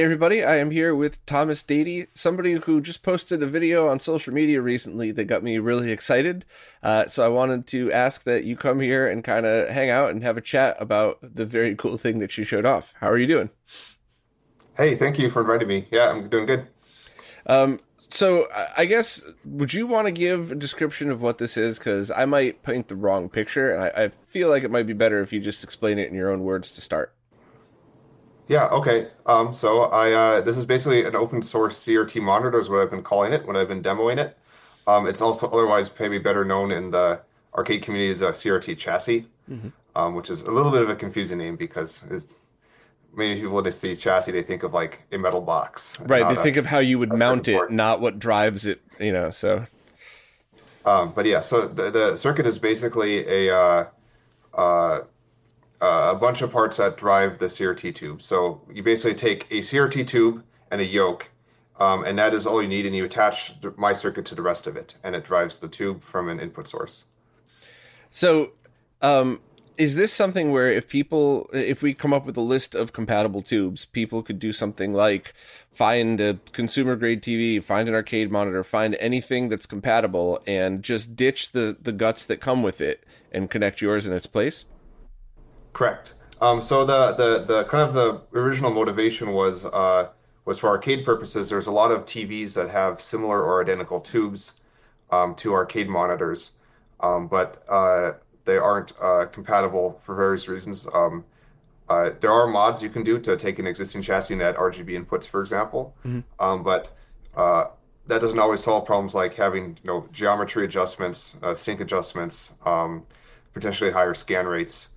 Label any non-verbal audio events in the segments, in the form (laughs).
Hey everybody, I am here with Thomas Daede, somebody who just posted a video on social media recently that got me really excited. Uh, so I wanted to ask that you come here and kind of hang out and have a chat about the very cool thing that you showed off. How are you doing? Hey, thank you for inviting me. Yeah, I'm doing good. Um, so I guess would you want to give a description of what this is? Because I might paint the wrong picture, and I, I feel like it might be better if you just explain it in your own words to start. Yeah, okay. Um, so I uh, this is basically an open source CRT monitor is what I've been calling it when I've been demoing it. Um, it's also otherwise maybe better known in the arcade community as a CRT chassis, mm-hmm. um, which is a little bit of a confusing name because many people when they see chassis they think of like a metal box. Right, they a, think of how you would mount it, not what drives it. You know, so. Um, but yeah, so the, the circuit is basically a uh, uh, uh, a bunch of parts that drive the CRT tube. So you basically take a CRT tube and a yoke, um, and that is all you need, and you attach my circuit to the rest of it, and it drives the tube from an input source. So, um, is this something where if people, if we come up with a list of compatible tubes, people could do something like find a consumer grade TV, find an arcade monitor, find anything that's compatible, and just ditch the the guts that come with it and connect yours in its place? Correct. Um, so the, the the kind of the original motivation was uh, was for arcade purposes. There's a lot of TVs that have similar or identical tubes um, to arcade monitors, um, but uh, they aren't uh, compatible for various reasons. Um, uh, there are mods you can do to take an existing chassis and add RGB inputs, for example, mm-hmm. Um, but uh, that doesn't always solve problems like having you know geometry adjustments, uh, sync adjustments, um, potentially higher scan rates.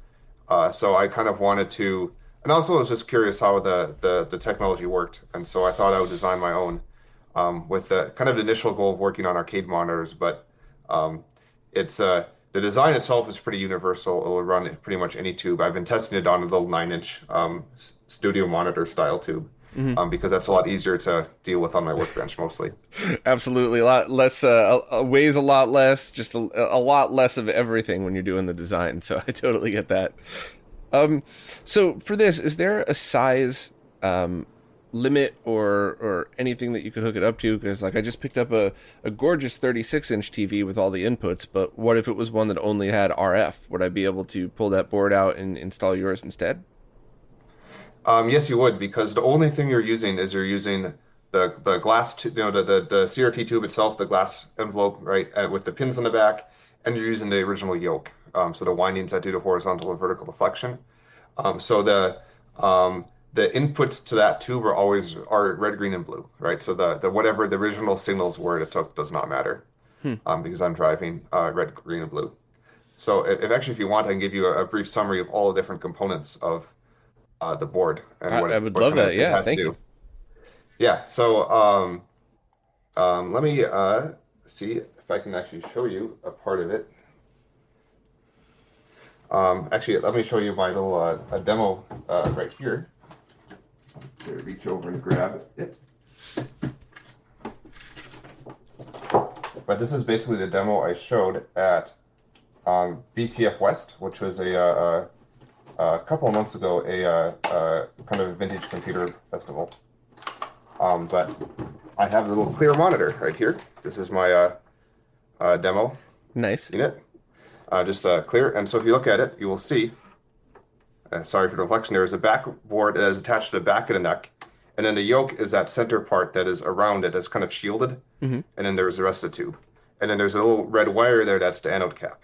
Uh, so I kind of wanted to, and also I was just curious how the, the, the technology worked, and so I thought I would design my own um, with the kind of the initial goal of working on arcade monitors. But um, it's uh, the design itself is pretty universal. It will run pretty much any tube. I've been testing it on a little nine-inch um, studio monitor style tube mm-hmm. um, because that's a lot easier to deal with on my workbench mostly. (laughs) Absolutely, a lot less uh, weighs a lot less, just a, a, lot less of everything when you're doing the design. So (laughs) I totally get that. Um, so for this, is there a size um, limit or or anything that you could hook it up to? Because like I just picked up a, a gorgeous 36 inch TV with all the inputs, but what if it was one that only had RF? Would I be able to pull that board out and install yours instead? Um, yes, you would, because the only thing you're using is you're using the the glass, tu- you know, the, the, the CRT tube itself, the glass envelope, right, uh, with the pins on the back, and you're using the original yoke. Um, so the windings that do the horizontal and vertical deflection. Um, so the um, the inputs to that tube are always are red, green, and blue, right? So the the whatever the original signals were it took does not matter, hmm. um, because I'm driving uh, red, green, and blue. So if, if, actually if you want, I can give you a brief summary of all the different components of uh, the board and what I, I would love that. Yeah, thank you. Yeah. So um, um, let me uh, see if I can actually show you a part of it. Um, actually, let me show you my little uh, a demo uh, right here. To reach over and grab it. But this is basically the demo I showed at um, VCF West, which was a, uh, uh a couple of months ago a uh, uh, kind of a vintage computer festival. Um, but I have a little clear monitor right here. This is my uh, uh, demo. Nice. Unit. Uh, just uh, clear. And so if you look at it, you will see. Uh, sorry for the reflection. There is a backboard that is attached to the back of the neck, and then the yoke is that center part that is around it, that's kind of shielded. Mm-hmm. And then there's the rest of the tube, and then there's a little red wire there. That's the anode cap.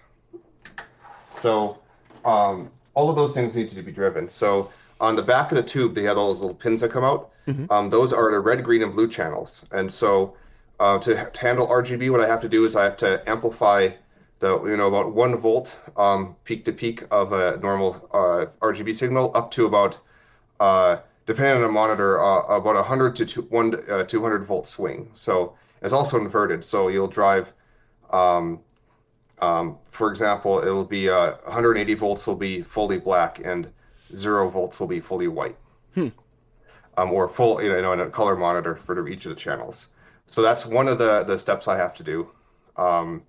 So um, all of those things need to be driven. So on the back of the tube, they have all those little pins that come out. Mm-hmm. Um, those are the red, green, and blue channels. And so uh, to, to, handle RGB, what I have to do is I have to amplify the you know about one volt um, peak to peak of a normal uh, RGB signal up to about uh, depending on the monitor uh, about 100 to two, one, uh, 200 volt swing. So it's also inverted. So you'll drive um, um, for example, it'll be uh, 180 volts will be fully black and zero volts will be fully white. Hmm. Um, or full, you know, in a color monitor for each of the channels. So that's one of the the steps I have to do. Um,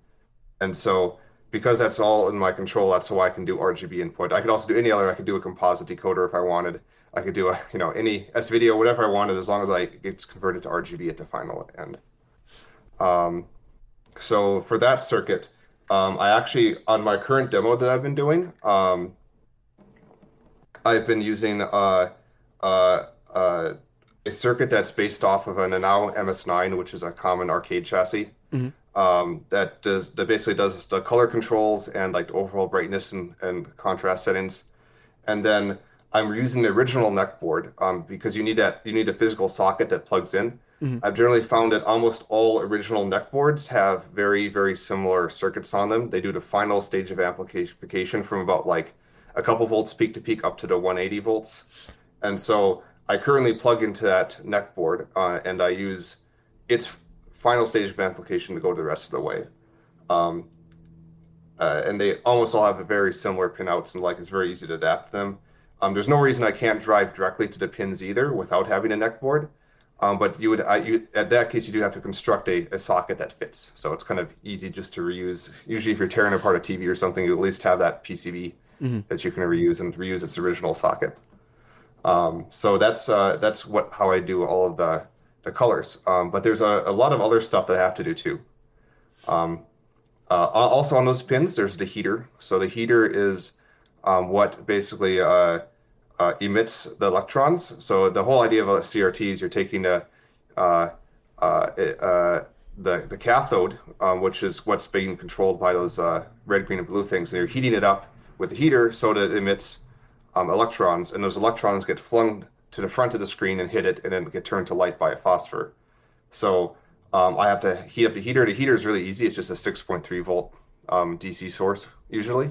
and so because that's all in my control, that's how I can do RGB input. I could also do any other. I could do a composite decoder if I wanted. I could do a you know any S video, whatever I wanted, as long as I it's converted to RGB at the final end. Um, so for that circuit, um, I actually on my current demo that I've been doing, um, I've been using uh, uh, uh, a circuit that's based off of a Nanao MS9, which is a common arcade chassis. Mm-hmm. Um, that does that basically does the color controls and like the overall brightness and, and contrast settings, and then I'm using the original neck board um, because you need that you need a physical socket that plugs in. Mm-hmm. I've generally found that almost all original neck boards have very very similar circuits on them. They do the final stage of amplification from about like a couple volts peak to peak up to the 180 volts, and so I currently plug into that neck board uh, and I use its final stage of amplification to go the rest of the way. Um, uh, and they almost all have very similar pinouts and like it's very easy to adapt them. Um, there's no reason I can't drive directly to the pins either without having a neck board. Um, but you would, I, you, at that case, you do have to construct a, a, socket that fits. So it's kind of easy just to reuse. Usually, if you're tearing apart a TV or something, you at least have that PCB mm-hmm. that you can reuse and reuse its original socket. Um, so that's uh, that's what how I do all of the the colors. Um, but there's a, a, lot of other stuff that I have to do too. Um, uh, also on those pins, there's the heater. So the heater is um, what basically uh, uh, emits the electrons. So the whole idea of a CRT is you're taking the uh, uh, uh, the, the cathode, um, which is what's being controlled by those red, green, and blue things, and you're heating it up with the heater so that it emits um, electrons, and those electrons get flung to the front of the screen and hit it, and then get turned to light by a phosphor. So um, I have to heat up the heater. The heater is really easy. It's just a 6.3 volt um, DC source usually.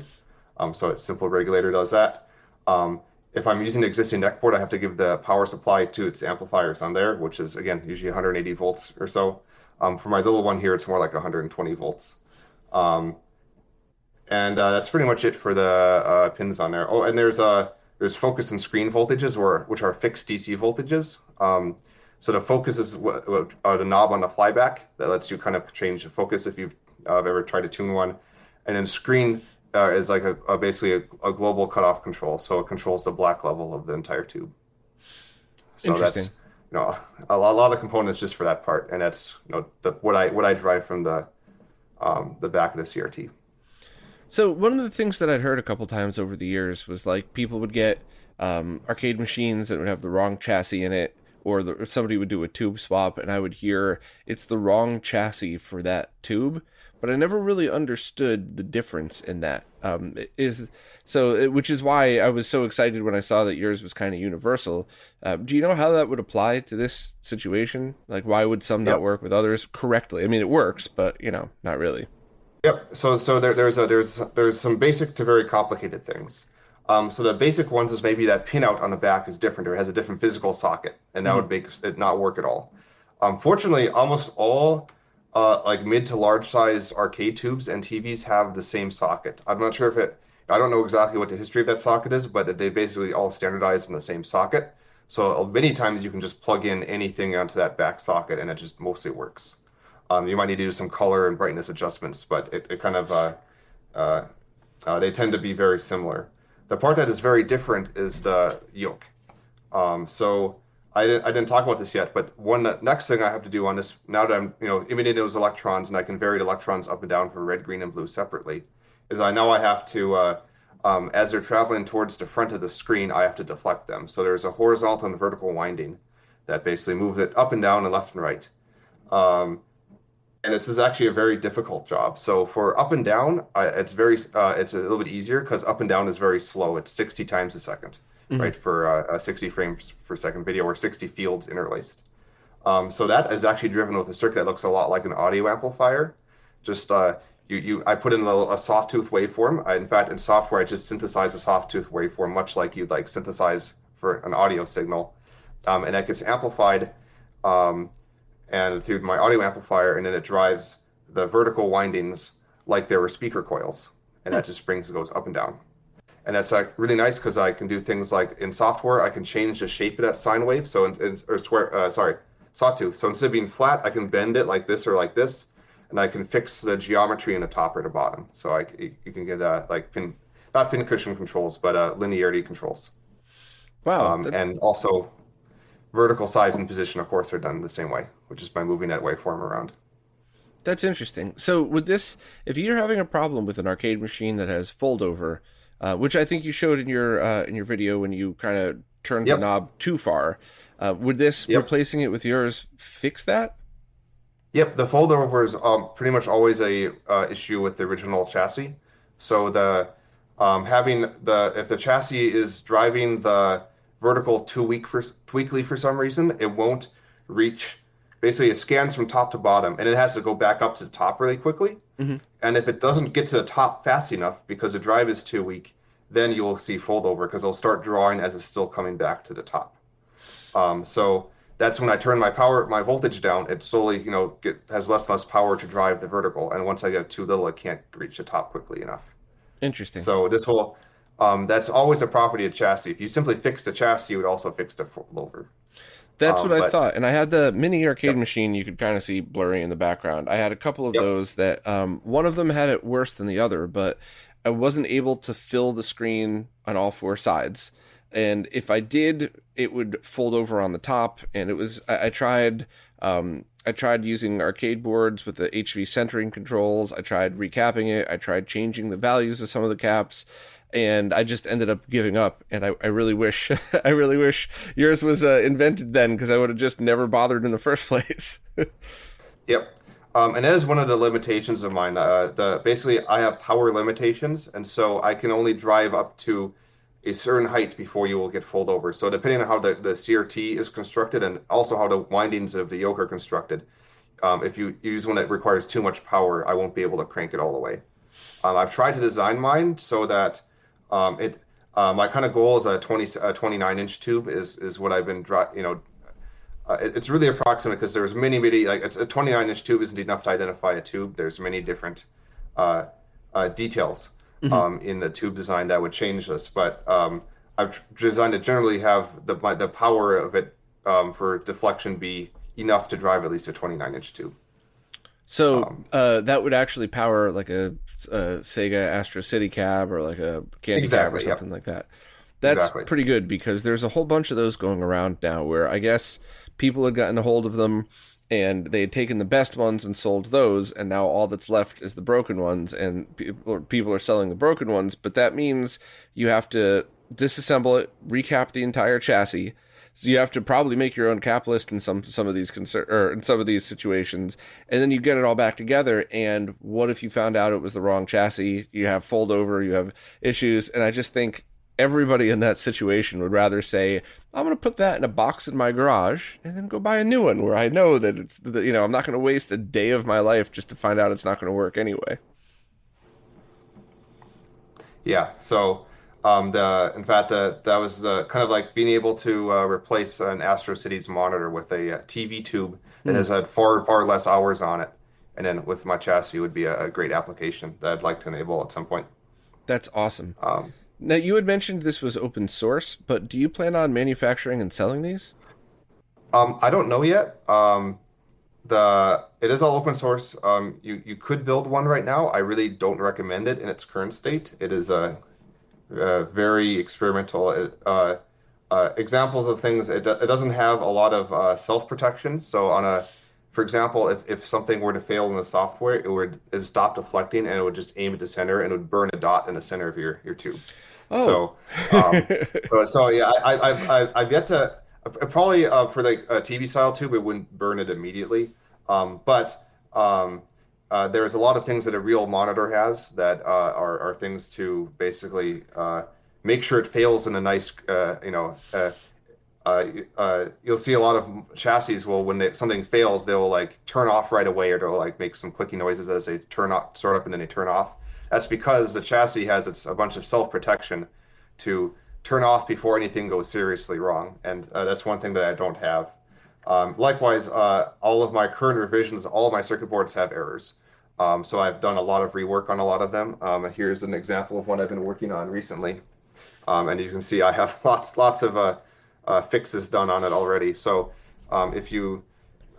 Um, so a simple regulator does that. Um, if I'm using an existing neck board, I have to give the power supply to its amplifiers on there, which is again usually 180 volts or so. Um, for my little one here, it's more like 120 volts. Um, and uh, that's pretty much it for the uh, pins on there. Oh, and there's uh, there's focus and screen voltages, or which are fixed DC voltages. Um, so the focus is what, what uh, the knob on the flyback that lets you kind of change the focus if you've uh, ever tried to tune one, and then screen uh, is like a, a basically a, a, global cutoff control, so it controls the black level of the entire tube. So that's you know a, a lot of the components just for that part, and that's you know the, what I what I drive from the um, the back of the CRT. So one of the things that I'd heard a couple times over the years was like people would get um, arcade machines that would have the wrong chassis in it, or, the, or somebody would do a tube swap, and I would hear it's the wrong chassis for that tube. But I never really understood the difference in that. Um, is so, which is why I was so excited when I saw that yours was kind of universal. Uh, do you know how that would apply to this situation? Like, why would some yep. not work with others correctly? I mean, it works, but you know, not really. Yep. So so there, there's a there's there's some basic to very complicated things. Um, so the basic ones is maybe that pinout on the back is different or has a different physical socket, and that mm-hmm. would make it not work at all. Um, fortunately, almost all uh, like mid to large size arcade tubes and TVs have the same socket. I'm not sure if it. I don't know exactly what the history of that socket is, but they basically all standardized in the same socket. So many times you can just plug in anything onto that back socket, and it just mostly works. Um, you might need to do some color and brightness adjustments, but it, it kind of uh, uh, uh, they tend to be very similar. The part that is very different is the yoke. Um, so I didn't, I didn't talk about this yet, but one next thing I have to do on this now that I'm you know emitting those electrons and I can vary the electrons up and down for red, green, and blue separately, is I know I have to uh, um, as they're traveling towards the front of the screen, I have to deflect them. So there's a horizontal and vertical winding that basically moves it up and down and left and right. Um, and this is actually a very difficult job. So for up and down, uh, it's very uh, it's a little bit easier because up and down is very slow. It's 60 times a 2nd mm-hmm. right? For uh, a 60 frames per second video or 60 fields interlaced. Um, so that is actually driven with a circuit that looks a lot like an audio amplifier. Just uh, you you I put in a, a sawtooth waveform. I, in fact, in software, I just synthesize a sawtooth waveform, much like you'd like synthesize for an audio signal, um, and that gets amplified. Um, and through my audio amplifier, and then it drives the vertical windings like there were speaker coils, and that hmm. just and goes up and down. And that's like really nice because I can do things like in software, I can change the shape of that sine wave. So, in, in, or square, uh, sorry, sawtooth. So instead of being flat, I can bend it like this or like this, and I can fix the geometry in the top or the bottom. So I you can get uh, like pin not pin cushion controls, but uh, linearity controls. Wow. Um, that... And also vertical size and position, of course, are done the same way, which is by moving that waveform around. That's interesting. So, with this, if you're having a problem with an arcade machine that has fold over, uh, which I think you showed in your uh, in your video when you kind of turned yep. the knob too far, uh, would this yep. replacing it with yours fix that? Yep, the fold over is um, pretty much always a uh, issue with the original chassis. So the um, having the if the chassis is driving the vertical too weak for too weakly for some reason, it won't reach basically it scans from top to bottom and it has to go back up to the top really quickly. Mm-hmm. And if it doesn't get to the top fast enough because the drive is too weak, then you will see fold over because it'll start drawing as it's still coming back to the top. Um, so that's when I turn my power, my voltage down. It slowly, you know, get, has less and less power to drive the vertical. And once I get too little, it can't reach the top quickly enough. Interesting. So this whole, um, that's always a property of chassis. If you simply fix the chassis, you would also fix the fold over. That's um, what I but, thought. And I had the mini arcade machine you could kind of see blurry in the background. I had a couple of yep. those that um, one of them had it worse than the other, but I wasn't able to fill the screen on all four sides. And if I did, it would fold over on the top. And it was, I, I tried, um, I tried using arcade boards with the HV centering controls. I tried recapping it. I tried changing the values of some of the caps and I just ended up giving up. And I, I really wish, (laughs) I really wish yours was uh, invented then because I would have just never bothered in the first (laughs) place. yep. Um, and that is one of the limitations of mine. Uh, the basically, I have power limitations, and so I can only drive up to a certain height before you will get fold over. So depending on how the, the CRT is constructed, and also how the windings of the yoke are constructed, um, if you use one that requires too much power, I won't be able to crank it all the way. Um, I've tried to design mine so that my kind of goal is a 20 a 29 inch tube is is what I've been you know uh, it, it's really approximate because there's many many like it's a 29 inch tube isn't enough to identify a tube there's many different uh, uh details mm-hmm. um, in the tube design that would change this but um, I've designed to generally have the the power of it um, for deflection be enough to drive at least a 29 inch tube so um, uh, that would actually power like a a Sega Astro City cab or like a candy exactly, cab or something yep. like that. That's exactly. pretty good because there's a whole bunch of those going around now where I guess people had gotten a hold of them and they had taken the best ones and sold those and now all that's left is the broken ones and people people are selling the broken ones but that means you have to disassemble it recap the entire chassis so you have to probably make your own cap list in some some of these concern or in some of these situations, and then you get it all back together. And what if you found out it was the wrong chassis? You have fold over, you have issues, and I just think everybody in that situation would rather say, "I'm going to put that in a box in my garage and then go buy a new one where I know that it's that, you know I'm not going to waste a day of my life just to find out it's not going to work anyway." Yeah. So um, the in fact the, that was the kind of like being able to uh, replace an Astro City's monitor with a, uh, TV tube that mm. has had far far less hours on it, and then with my chassis would be a, a great application that I'd like to enable at some point. That's awesome. Um, now you had mentioned this was open source, but do you plan on manufacturing and selling these? Um, I don't know yet. Um, the it is all open source. Um, you you could build one right now. I really don't recommend it in its current state. It is a uh, very experimental. Uh, uh, examples of things it, it doesn't have a lot of uh, self protection. So on a, for example, if, if something were to fail in the software, it would it stop deflecting and it would just aim at the center and it would burn a dot in the center of your your tube. Oh. So, um, (laughs) so, so yeah, I, I, I've I've yet to probably uh, for the TV style tube, it wouldn't burn it immediately. Um, but um, uh, there's a lot of things that a real monitor has that uh, are, are things to basically uh, make sure it fails in a nice, uh, you know, uh, uh, you'll see a lot of chassis. Well, when they, something fails, they'll like turn off right away, or they'll like make some clicking noises as they turn off, start up, and then they turn off. That's because the chassis has its a bunch of self protection to turn off before anything goes seriously wrong, and that's one thing that I don't have. Um, likewise, uh, all of my current revisions, all of my circuit boards have errors. Um, so I've done a lot of rework on a lot of them. Um, here's an example of one I've been working on recently. Um, and you can see I have (laughs) lots, lots of uh, uh, fixes done on it already. So um, if you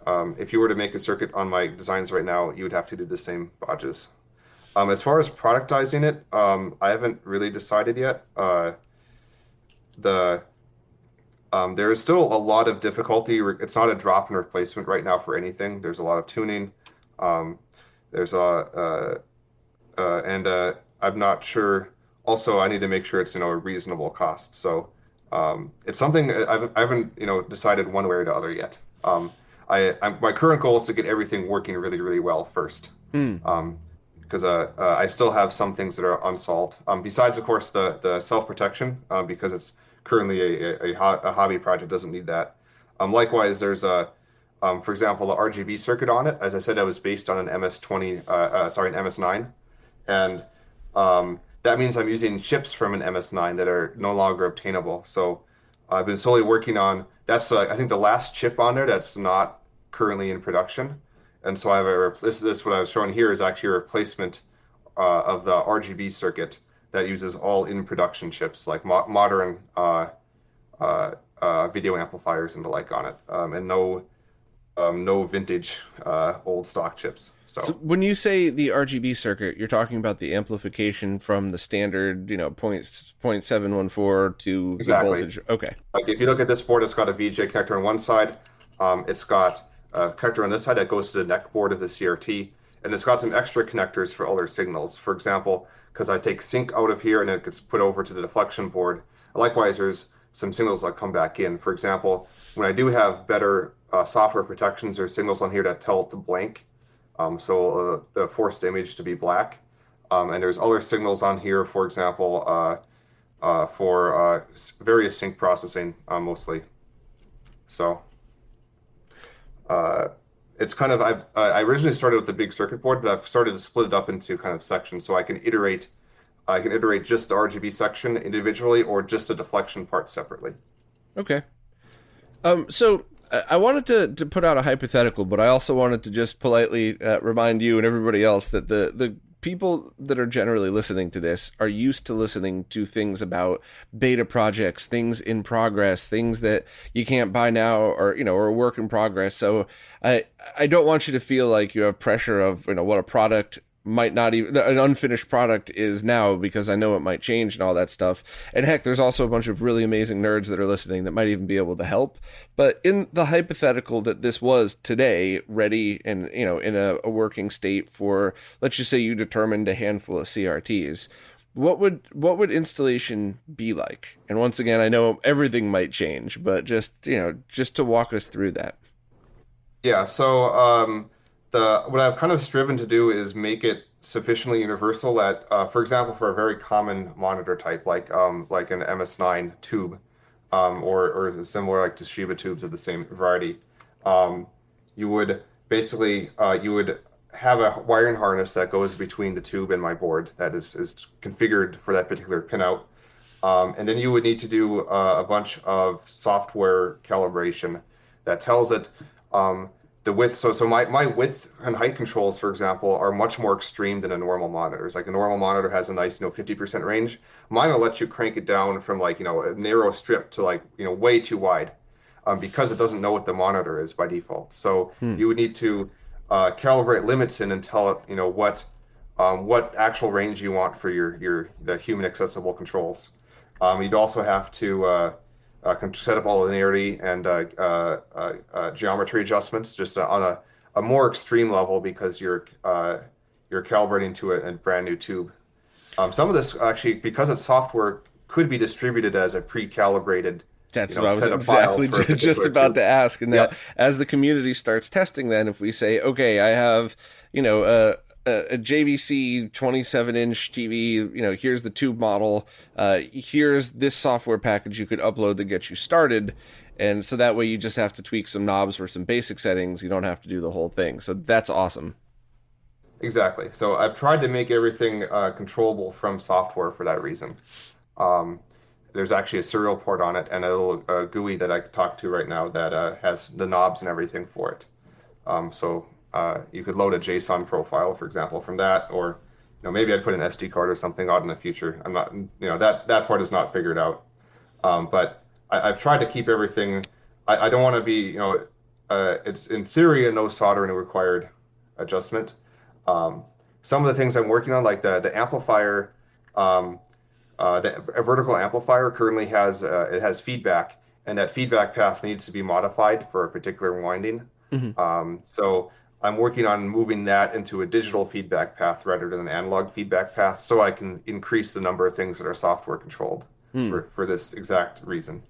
um, if you were to make a circuit on my designs right now, you would have to do the same bodges. As far as productizing it, I haven't really decided yet. Uh, the there is still a lot of difficulty. It's not a drop-in replacement right now for anything. There's a lot of tuning. Um, there's a uh, uh, and uh, I'm not sure. Also, I need to make sure it's you know a reasonable cost. So um, it's something I've, I haven't you know decided one way or the other yet. Um, my current goal is to get everything working really really well first. Um, because uh, uh, I still have some things that are unsolved. Um, besides, of course, the the self protection, uh, because it's currently a, a, a, hobby project, doesn't need that. Um, likewise, there's a, um, for example, the RGB circuit on it. As I said, that was based on an MS20, uh, uh, sorry, an MS9, and um, that means I'm using chips from an MS9 that are no longer obtainable. So I've been slowly working on. That's uh, I think the last chip on there that's not currently in production and so I have a this this what I was showing here is actually a replacement uh, of the RGB circuit that uses all in production chips like mo- modern uh, uh, uh, video amplifiers and the like on it, um, and no um, no vintage uh, old stock chips. So. so. when you say the RGB circuit, you're talking about the amplification from the standard, you know, point point seven one four to exactly. the voltage. Okay. Like if you look at this board, it's got a VGA connector on one side. Um, it's got a connector on this side that goes to the neck board of the CRT, and it's got some extra connectors for other signals. For example, because I take sync out of here and it gets put over to the deflection board. Likewise, there's some signals that come back in. For example, when I do have better uh, software protections, there's signals on here that tell it to blank, um, so uh, the forced image to be black. Um, and there's other signals on here, for example, uh, uh for uh, various sync processing uh, mostly. So it's kind of I've I originally started with the big circuit board, but I've started to split it up into kind of sections so I can iterate. I can iterate just the RGB section individually or just a deflection part separately. Okay. Um. So I wanted to, to put out a hypothetical, but I also wanted to just politely uh, remind you and everybody else that the the people that are generally listening to this are used to listening to things about beta projects, things in progress, things that you can't buy now or you know or work in progress. So I I don't want you to feel like you have pressure of you know what a product might not even an unfinished product is now because I know it might change and all that stuff. And heck, there's also a bunch of really amazing nerds that are listening that might even be able to help. But in the hypothetical that this was today ready and you know in a, a working state for let's just say you determined a handful of CRTs, what would what would installation be like? And once again, I know everything might change, but just you know just to walk us through that. Yeah. So. um the what I've kind of striven to do is make it sufficiently universal that, uh, for example, for a very common monitor type like um, like an MS9 tube, um, or or similar like Toshiba tubes of the same variety, um, you would basically uh, you would have a wiring harness that goes between the tube and my board that is is configured for that particular pinout. Um, and then you would need to do uh, a bunch of software calibration that tells it um, the width so so my, my width and height controls for example are much more extreme than a normal monitor's like a normal monitor has a nice you know 50% range. Mine will let you crank it down from like you know a narrow strip to like you know way too wide um, because it doesn't know what the monitor is by default. So hmm. you would need to uh, calibrate limits in and tell it you know what um, what actual range you want for your your the human accessible controls. Um, you'd also have to uh, set up all linearity and uh, uh, uh geometry adjustments just uh, on a, a more extreme level because you're uh, you're calibrating to a, a brand new tube. Um, some of this actually, because it's software, could be distributed as a pre-calibrated. That's you know, what I was exactly (laughs) just, about tube. to ask. And that as the community starts testing, then if we say, okay, I have you know a a, JVC 27 inch TV, you know, here's the tube model, uh, here's this software package you could upload that gets you started. And so that way you just have to tweak some knobs for some basic settings. You don't have to do the whole thing. So that's awesome. Exactly. So I've tried to make everything uh, controllable from software for that reason. Um, there's actually a serial port on it and a little uh, GUI that I talk to right now that uh, has the knobs and everything for it. Um, so uh, you could load a JSON profile, for example, from that, or you know maybe I'd put an SD card or something out in the future. I'm not, you know, that that part is not figured out. Um, but I, have tried to keep everything. I, I don't want to be, you know, uh, it's in theory a no soldering required adjustment. Um, some of the things I'm working on, like the the amplifier, um, uh, the a vertical amplifier currently has uh, it has feedback, and that feedback path needs to be modified for a particular winding. Mhm. Um, so I'm working on moving that into a digital feedback path rather than an analog feedback path, so I can increase the number of things that are software controlled Hmm. for, for this exact reason.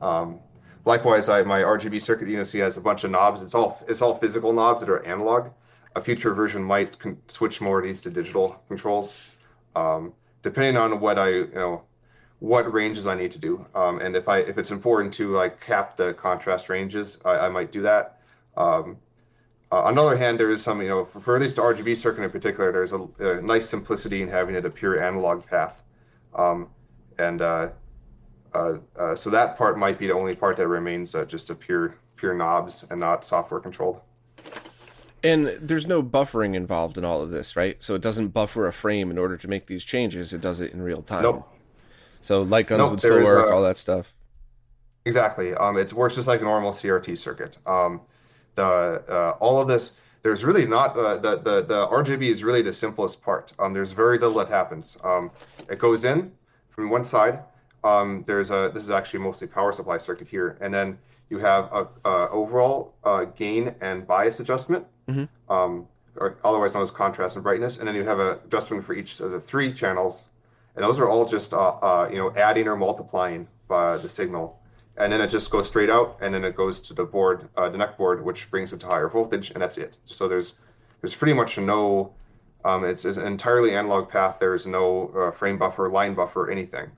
Um, likewise, I, my RGB circuit you know, see has a bunch of knobs. It's all it's all physical knobs that are analog. A future version might con- switch more of these to digital controls, um, depending on what I you know what ranges I need to do. Um, and if I if it's important to like cap the contrast ranges, I, I might do that. Um, on the other hand, there is some, you know, for, for at least the RGB circuit in particular, there's a, a nice simplicity in having it a pure analog path. Um, and uh, uh, uh, so that part might be the only part that remains uh, just a pure pure knobs and not software controlled. And there's no buffering involved in all of this, right? So it doesn't buffer a frame in order to make these changes. It does it in real time. Nope. So light guns Nope, would still work, uh, all that stuff. Exactly. Um, it works just like a normal CRT circuit. Um, the uh, all of this, there's really not uh, the the the RGB is really the simplest part. Um, there's very little that happens. Um, it goes in from one side. Um, there's a this is actually mostly power supply circuit here, and then you have a, a overall uh, gain and bias adjustment, Mhm. um, or otherwise known as contrast and brightness, and then you have an adjustment for each of the three channels, and those are all just uh, uh, you know adding or multiplying by the signal and then it just goes straight out and then it goes to the board uh, the neck board which brings it to higher voltage and that's it. So there's there's pretty much no um, it's, it's an entirely analog path. There's no uh, frame buffer line buffer anything.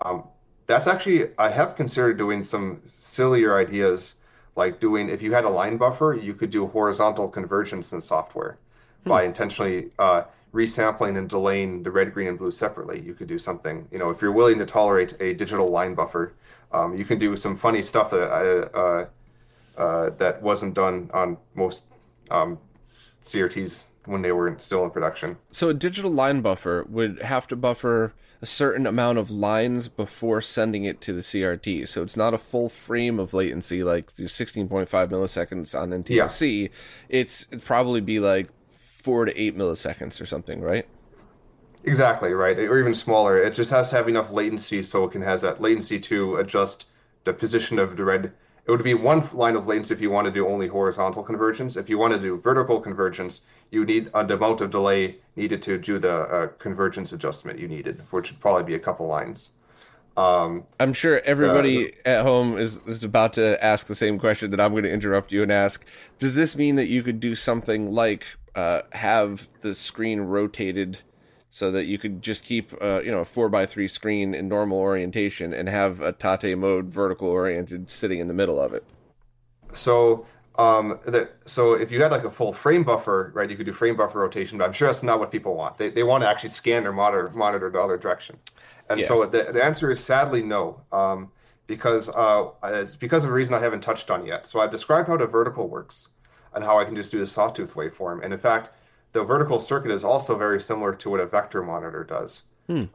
Um, that's actually i have considered doing some sillier ideas like doing if you had a line buffer you could do horizontal convergence in software by intentionally uh, resampling and delaying the red green and blue separately. You could do something you know if you're willing to tolerate a digital line buffer um, you can do some funny stuff that uh, uh, uh, that wasn't done on most um, CRTs when they were still in production. So a digital line buffer would have to buffer a certain amount of lines before sending it to the CRT. So it's not a full frame of latency like 16.5 milliseconds on NTSC. It's it'd probably be like four to eight milliseconds or something, right? Exactly right, or even smaller. It just has to have enough latency so it can has that latency to adjust the position of the red. It would be one line of latency if you want to do only horizontal convergence. If you want to do vertical convergence, you need uh, the amount of delay needed to do the uh, convergence adjustment you needed, which would probably be a couple lines. Um, I'm sure everybody at home is, is about to ask the same question that I'm going to interrupt you and ask. Does this mean that you could do something like uh, have the screen rotated so that you could just keep uh, you know a four by three screen in normal orientation and have a tate mode vertical oriented sitting in the middle of it? So, um, the, so if you had like a full frame buffer, right, you could do frame buffer rotation, but I'm sure that's not what people want. They, they want to actually scan their monitor, monitor the other direction. And Yeah. so the, the answer is sadly no, um, because uh, it's because of a reason I haven't touched on yet. So I've described how the vertical works and how I can just do the sawtooth waveform. And in fact, the vertical circuit is also very similar to what a vector monitor does.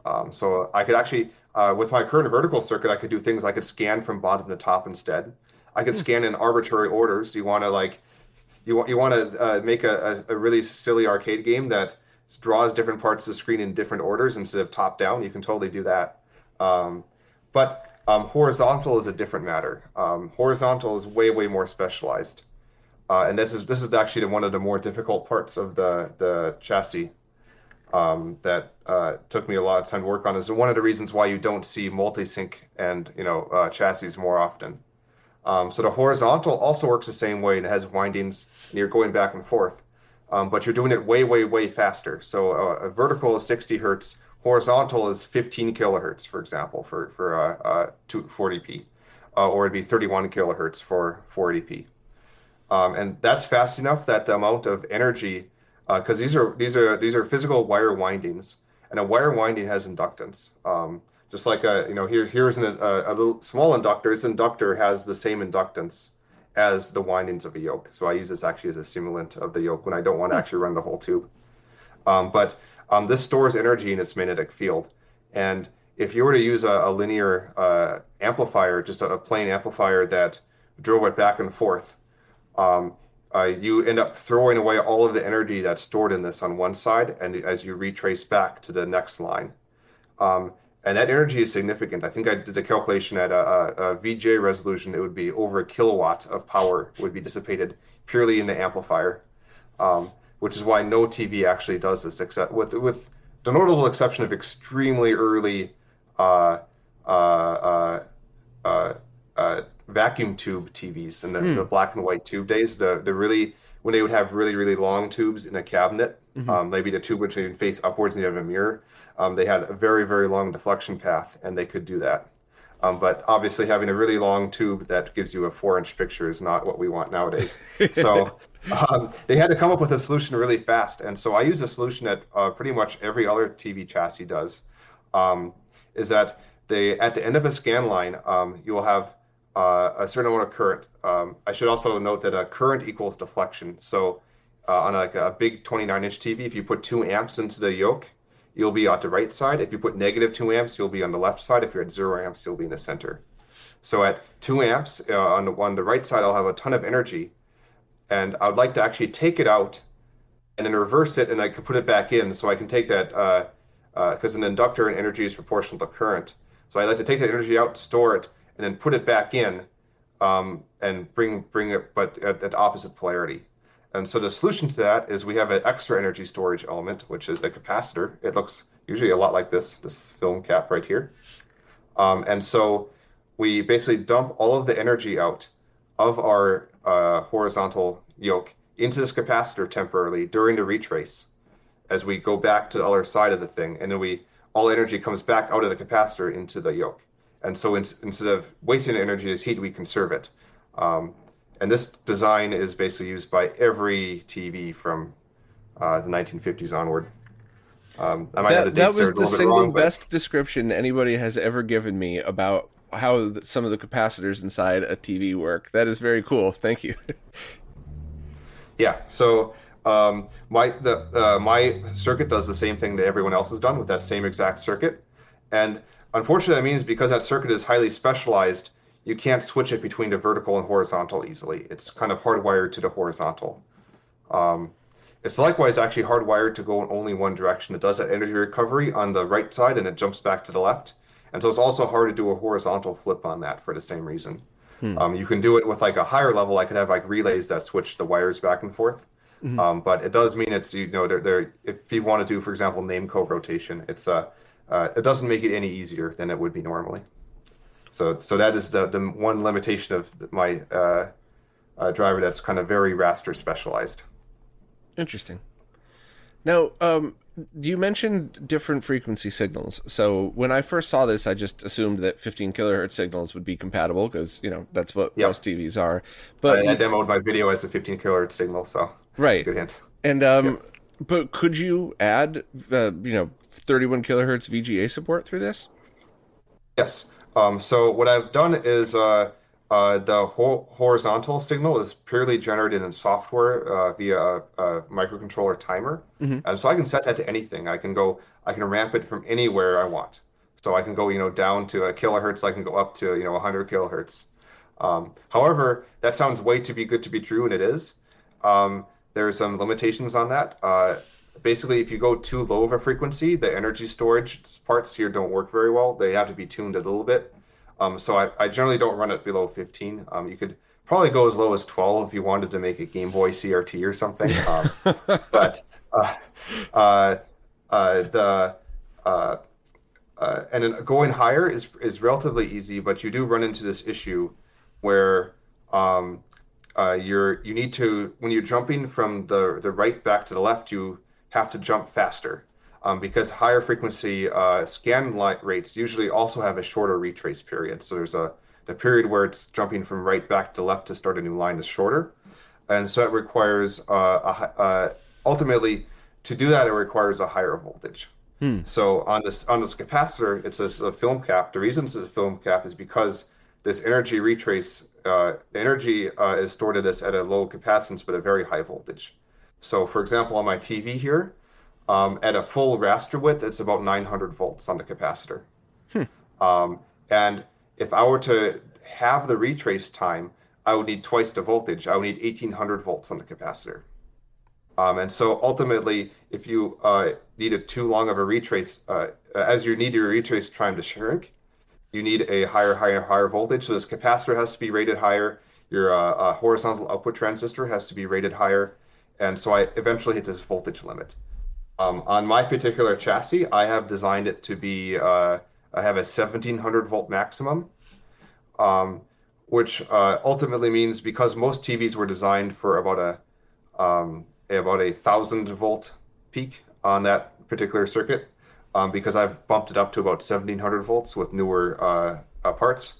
Um, so I could actually, uh, with my current vertical circuit, I could do things. I could scan from bottom to top instead. I could scan in arbitrary orders. You want to like, you want you want to uh, make a, a, a really silly arcade game that draws different parts of the screen in different orders instead of top down. You can totally do that. Um, but um, horizontal is a different matter. Um, horizontal is way way more specialized, uh, and this is this is actually one of the more difficult parts of the the chassis um, that uh, took me a lot of time to work on. Is one of the reasons why you don't see multi-sync and you know uh, chassis more often. Um, so the horizontal also works the same way and it has windings, and you're going back and forth, um, but you're doing it way, way, way faster. So uh, a vertical is 60 hertz, horizontal is 15 kilohertz, for example, for for uh, uh, 240p, uh, or it'd be 31 kilohertz for 480p. Um, and that's fast enough that the amount of energy, because these are these are these are physical wire windings, and a wire winding has inductance. Um, just like a you know here here's an, a, a little small inductor. This inductor has the same inductance as the windings of a yoke. So I use this actually as a simulant of the yoke when I don't want to actually run the whole tube. Um, but um, this stores energy in its magnetic field, and if you were to use a, a linear uh, amplifier, just a, a plain amplifier that drove it back and forth, um, uh, you end up throwing away all of the energy that's stored in this on one side, and as you retrace back to the next line. Um, and that energy is significant. I think I did the calculation at a, a, a VGA resolution, it would be over a kilowatt of power would be dissipated purely in the amplifier, um, which is why no TV actually does this, except with with the notable exception of extremely early uh, uh, uh, uh, uh vacuum tube TVs in the, hmm. the, black and white tube days. The the really when they would have really really long tubes in a cabinet, mm-hmm. um, maybe the tube would even face upwards and you have a mirror. Um, they had a very very long deflection path, and they could do that. Um, but obviously, having a really long tube that gives you a four inch picture is not what we want nowadays. (laughs) so um, they had to come up with a solution really fast. And so I use a solution that uh, pretty much every other TV chassis does. Um, is that they at the end of a scan line, um, you will have uh, a certain amount of current. Um, I should also note that a current equals deflection. So uh, on like a big 29 inch TV, if you put two amps into the yoke, you'll be on the right side. If you put negative two amps, you'll be on the left side. If you're at zero amps, you'll be in the center. So at two amps uh, on, the, on the right side, I'll have a ton of energy, and I would like to actually take it out and then reverse it, and I can put it back in. So I can take that because uh, uh, an inductor and energy is proportional to current. So I like to take that energy out, store it, and then put it back in, um, and bring bring it, but at, at opposite polarity. And so the solution to that is we have an extra energy storage element, which is a capacitor. It looks usually a lot like this, this film cap right here. Um, and so we basically dump all of the energy out of our uh, horizontal yoke into this capacitor temporarily during the retrace as we go back to the other side of the thing. And then we all energy comes back out of the capacitor into the yoke. And so in, instead of wasting energy as heat, we conserve it. Um, and this design is basically used by every TV from uh, the 1950s onward. Um, I might that, have the dates that was the single wrong, best but... description anybody has ever given me about how some of the capacitors inside a TV work. That is very cool. Thank you. (laughs) yeah. So um, my the uh, my circuit does the same thing that everyone else has done with that same exact circuit, and unfortunately, that means because that circuit is highly specialized you can't switch it between the vertical and horizontal easily. It's kind of hardwired to the horizontal. Um, it's likewise actually hardwired to go in only one direction. It does that energy recovery on the right side and it jumps back to the left. And so it's also hard to do a horizontal flip on that for the same reason. Hmm. Um, you can do it with like a higher level. I could have like relays that switch the wires back and forth. Mm-hmm. Um, but it does mean it's you know they're, they're, if you want to do for example tate mode rotation, it's uh, uh, it doesn't make it any easier than it would be normally. So so that is the, the one limitation of my uh, uh, driver that's kind of very raster specialized. Interesting. Now, um, you mentioned different frequency signals. So when I first saw this, I just assumed that 15 kilohertz signals would be compatible because you know that's what yep. most TVs are. But I, I, demoed my video as a 15 kilohertz signal, so right, good hint. And um, yep. but could you add uh, you know 31 kilohertz VGA support through this? Yes. Um, so what I've done is uh, uh, the ho- horizontal signal is purely generated in software uh, via a, a, microcontroller timer, mm-hmm. and so I can set that to anything. I can go, I can ramp it from anywhere I want. So I can go, you know, down to a kilohertz. I can go up to, you know, 100 kilohertz. Um, however, that sounds way too be good to be true, and it is. Um, there are some limitations on that. Basically if you go too low of a frequency the energy storage parts here don't work very well. They have to be tuned a little bit. Um, so I, I, generally don't run it below 15 um, you could probably go as low as 12 if you wanted to make a game boy crt or something. Um, but uh, uh, uh, the uh, uh, and then going higher is is relatively easy but you do run into this issue where um, uh, you're you need to when you're jumping from the the right back to the left you have to jump faster um, because higher frequency uh, scan line rates usually also have a shorter retrace period. So there's a the period where it's jumping from right back to left to start a new line is shorter, and so it requires uh, a, uh, ultimately to do that it requires a higher voltage. Hmm. So on this on this capacitor, it's a, a, film cap. The reason it's a film cap is because this energy retrace uh, energy uh, is stored at this at a low capacitance but a very high voltage. So, for example, on my TV here, um, at a full raster width, it's about 900 volts on the capacitor. Hmm. Um, and if I were to have the retrace time I would need twice the voltage. I would need 1800 volts on the capacitor. Um, and so ultimately, if you uh, needed too long of a retrace, uh, as you need your retrace time to shrink, you need a higher, higher, higher voltage. So this capacitor has to be rated higher. Your uh, uh horizontal output transistor has to be rated higher. And so I eventually hit this voltage limit. Um, on my particular chassis, I have designed it to be, uh, I have a 1700 volt maximum, um, which uh, ultimately means because most TVs were designed for about a, um, about a thousand volt peak on that particular circuit, um, because I've bumped it up to about 1700 volts with newer uh, uh, parts.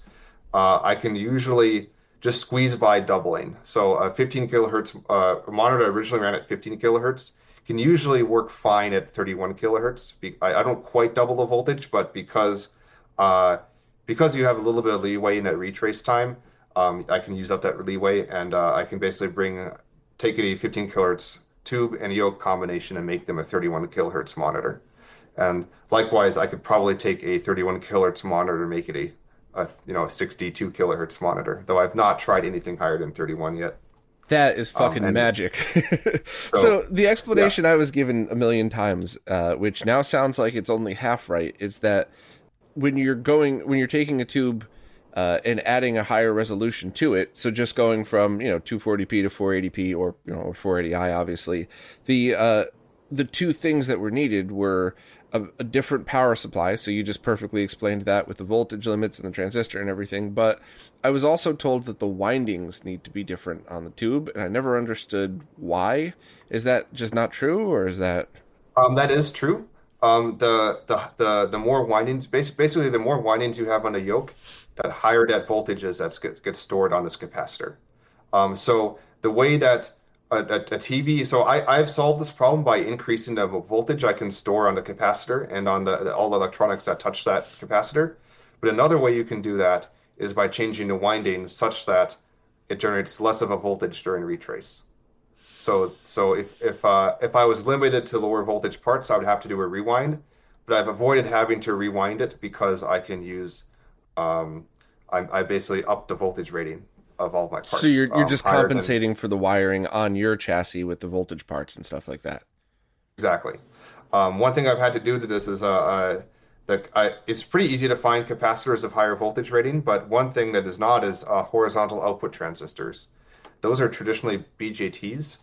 Uh, I can usually just squeeze by doubling. So a 15 kilohertz uh, monitor originally ran at 15 kilohertz can usually work fine at 31 kilohertz. I, don't quite double the voltage, but because uh, because you have a little bit of leeway in that retrace time, um, I can use up that leeway, and uh, I can basically bring take a 15 kilohertz tube and yoke combination and make them a 31 kilohertz monitor. And likewise, I could probably take a 31 kilohertz monitor and make it a, a you know a 62 kilohertz monitor. Though I've not tried anything higher than 31 yet. That is um, fucking um, magic. (laughs) so, so, the explanation yeah. I was given a million times, uh, which now sounds like it's only half right, is that when you're going when you're taking a tube uh, and adding a higher resolution to it, so just going from you know 240p to 480p or you know 480i, obviously, the uh, the two things that were needed were a, a, different power supply. So you just perfectly explained that with the voltage limits and the transistor and everything. But I was also told that the windings need to be different on the tube, and I never understood why. Is that just not true, or is that? Um, that is true. Um, the, the the the more windings, basically, the more windings you have on the yoke, that higher that voltage is that gets, stored on this capacitor. Um, so the way that a, a, a, TV. So I, I've solved this problem by increasing the voltage I can store on the capacitor and on the all the electronics that touch that capacitor. But another way you can do that is by changing the winding such that it generates less of a voltage during retrace. So so if if uh, if I was limited to lower voltage parts, I would have to do a rewind. But I've avoided having to rewind it because I can use um, I, I basically up the voltage rating of all my parts. So you're you're um, just compensating than... for the wiring on your chassis with the voltage parts and stuff like that. Exactly. Um, one thing I've had to do to this is uh, uh that I, it's pretty easy to find capacitors of higher voltage rating, but one thing that is not is uh, horizontal output transistors. Those are traditionally BJTs,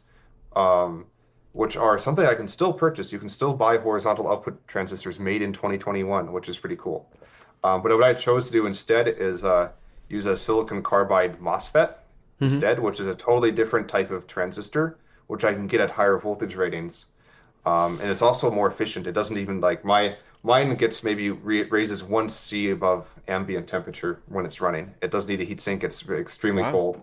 um, which are something I can still purchase. You can still buy horizontal output transistors made in 2021, which is pretty cool. Um, but what I chose to do instead is uh, use a silicon carbide MOSFET mm-hmm. instead, which is a totally different type of transistor, which I can get at higher voltage ratings. Um, and it's also more efficient. It doesn't even like my mine gets maybe re- raises one C above ambient temperature when it's running. It doesn't need a heat sink. It's extremely wow. cold.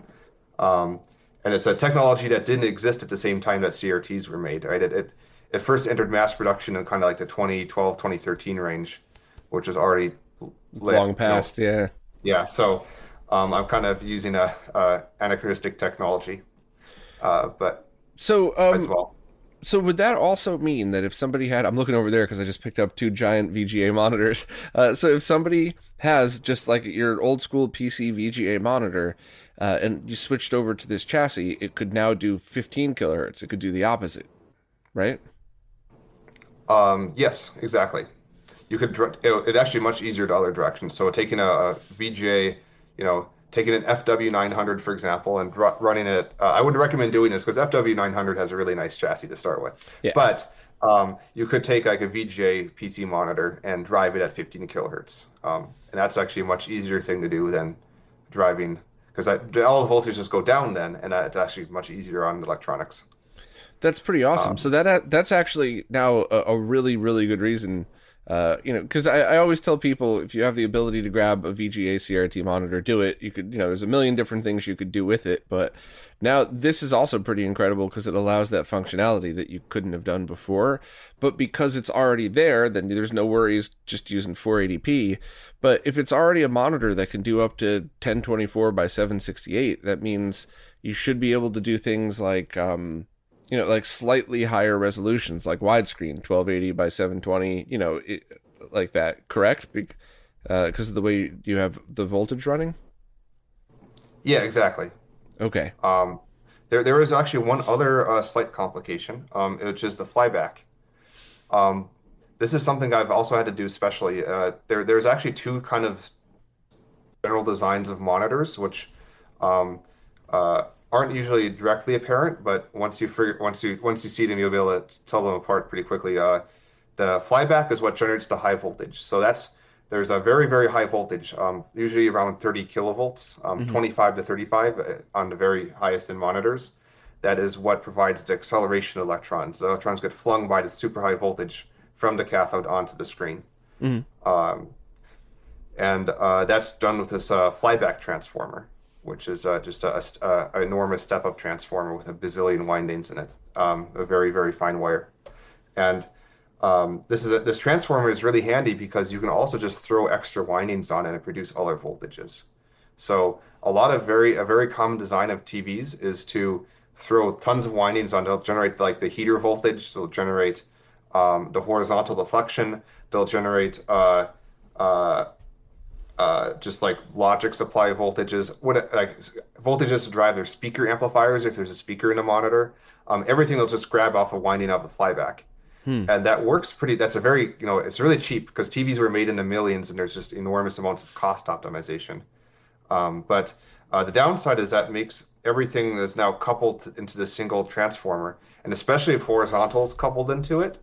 Um, and it's a technology that didn't exist at the same time that CRTs were made, right? It, it, it first entered mass production in kind of like the 2012, 2013 range, which is already lit, long past, you know? yeah. Yeah, so um, I'm kind of using a, a anachronistic technology, uh, but so um, as well. So would that also mean that if somebody had, I'm looking over there because I just picked up two giant VGA monitors. Uh, so if somebody has just like your old school PC VGA monitor, uh, and you switched over to this chassis, it could now do 15 kilohertz. It could do the opposite, right? Um, yes, exactly you could it, actually much easier to other directions. So taking a, a VGA, you know, taking an FW900 for example, and r- running it. Uh, I wouldn't recommend doing this because FW900 has a really nice chassis to start with. Yeah. But um, you could take like a VGA PC monitor and drive it at 15 kilohertz, um, and that's actually a much easier thing to do than driving because all the voltages go down then, and it's actually much easier on electronics. That's pretty awesome. Um, so that that's actually now a, a really really good reason uh, you know, because I, I always tell people if you have the ability to grab a VGA CRT monitor, do it. You could, you know, there's a million different things you could do with it, but now this is also pretty incredible because it allows that functionality that you couldn't have done before. But because it's already there, then there's no worries just using 480p. But if it's already a monitor that can do up to 1024 by 768, that means you should be able to do things like um, you know, like slightly higher resolutions, like widescreen, 1280 by 720, you know, it, like that, correct? Because uh, of the way you have the voltage running? Yeah, exactly. Okay. Um, there, there is actually one other uh, slight complication, um, which is the flyback. Um, this is something I've also had to do specially. Uh, there, there's actually two kind of general designs of monitors, which um, uh, aren't usually directly apparent, but once you figure, once you once you see them, you'll be able to tell them apart pretty quickly. Uh, the flyback is what generates the high voltage. So that's there's a very very high voltage, um, usually around 30 kilovolts, um, mm-hmm. 25 to 35 uh, on the very highest in monitors. That is what provides the acceleration of electrons. The electrons get flung by the super high voltage from the cathode onto the screen. Mm-hmm. Um, and uh, that's done with this uh, flyback transformer, which is uh, just a, a, a, enormous step-up transformer with a bazillion windings in it, um, a very very fine wire, and um, this is a, this transformer is really handy because you can also just throw extra windings on it and produce other voltages. So a lot of very a very common design of TVs is to throw tons of windings on to generate like the heater voltage, so generate um, the horizontal deflection. They'll generate uh, uh, uh, just like logic supply voltages, what like voltages to drive their speaker amplifiers if there's a speaker in a monitor. Um, everything will just grab off a winding of the flyback. Hmm. And that works pretty. That's a very, you know, it's really cheap because TVs were made in the millions and there's just enormous amounts of cost optimization. Um, but uh, the downside is that makes everything that's now coupled into the single transformer, and especially if horizontal is coupled into it,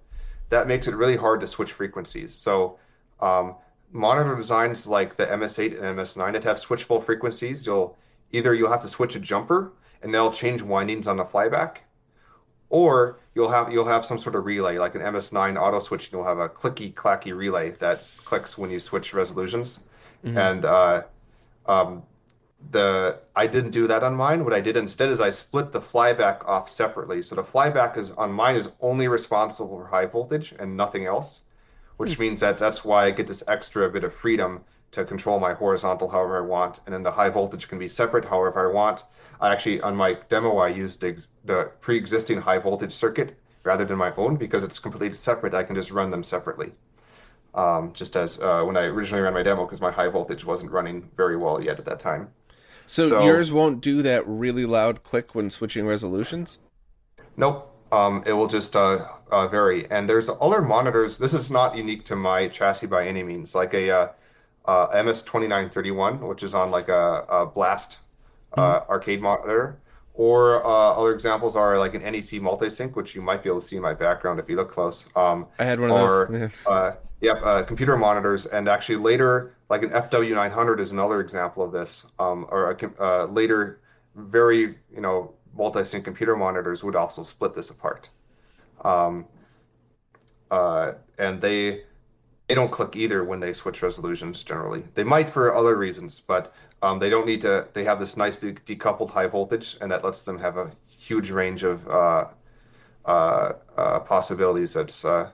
that makes it really hard to switch frequencies. So, um, monitor designs like the MS8 and MS9 that have switchable frequencies, you'll either you'll have to switch a jumper and they'll change windings on the flyback, or you'll have you'll have some sort of relay like an MS9 auto switch. You'll have a clicky clacky relay that clicks when you switch resolutions, mm-hmm. and uh, um, the I didn't do that on mine. What I did instead is I split the flyback off separately. So the flyback is on mine is only responsible for high voltage and nothing else, which means that that's why I get this extra bit of freedom to control my horizontal however I want, and then the high voltage can be separate however I want. I actually on my demo I used the, the pre-existing high voltage circuit rather than my own because it's completely separate. I can just run them separately. Um, just as uh, when I originally ran my demo because my high voltage wasn't running very well yet at that time. So, so yours won't do that really loud click when switching resolutions. Nope. Um, it will just uh, uh, vary. And there's other monitors. This is not unique to my chassis by any means. Like a uh, uh, MS2931, which is on like a, a Blast uh, mm-hmm. arcade monitor. Or uh, other examples are like an NEC multisync, which you might be able to see in my background if you look close. Um, I had one of or, those. Yeah. yep, computer monitors. And actually later, like an FW900 is another example of this. Um, or a, later, very, you know, multi-sync computer monitors would also split this apart. Um, uh, and they they don't click either when they switch resolutions generally. They might for other reasons, but um, they don't need to. They have this nice de- decoupled high voltage, and that lets them have a huge range of uh, uh, uh, possibilities. That's uh,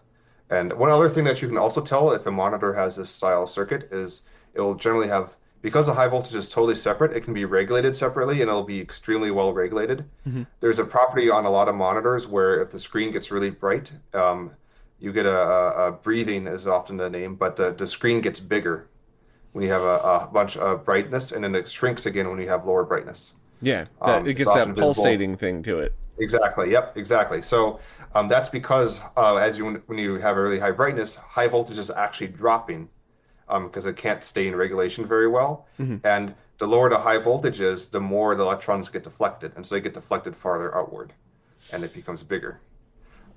and one other thing that you can also tell if a monitor has this style circuit is it will generally have because the high voltage is totally separate. It can be regulated separately, and it'll be extremely well regulated. Mm-hmm. There's a property on a lot of monitors where if the screen gets really bright, um, you get a, a, breathing is often the name, but the, the screen gets bigger when you have a, a, bunch of brightness, and then it shrinks again when you have lower brightness. Yeah, that, um, it gets that pulsating visible. thing to it. Exactly. Yep. Exactly. So um, that's because uh, as you when you have a really high brightness, high voltage is actually dropping because um, it can't stay in regulation very well, mm-hmm. and the lower the high voltage is, the more the electrons get deflected, and so they get deflected farther outward, and it becomes bigger.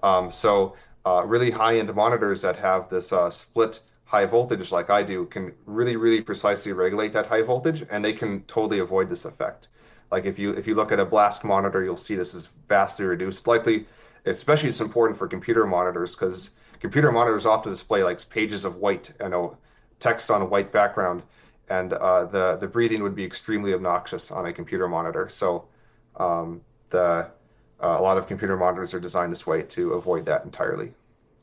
Um, so uh, really high-end monitors that have this uh, split high voltage like I do can really, really precisely regulate that high voltage, and they can totally avoid this effect. Like if you if you look at a blast monitor, you'll see this is vastly reduced. Likely, especially it's important for computer monitors because computer monitors often display like pages of white, you know, text on a white background, and uh, the the breathing would be extremely obnoxious on a computer monitor. So um, the uh, a lot of computer monitors are designed this way to avoid that entirely.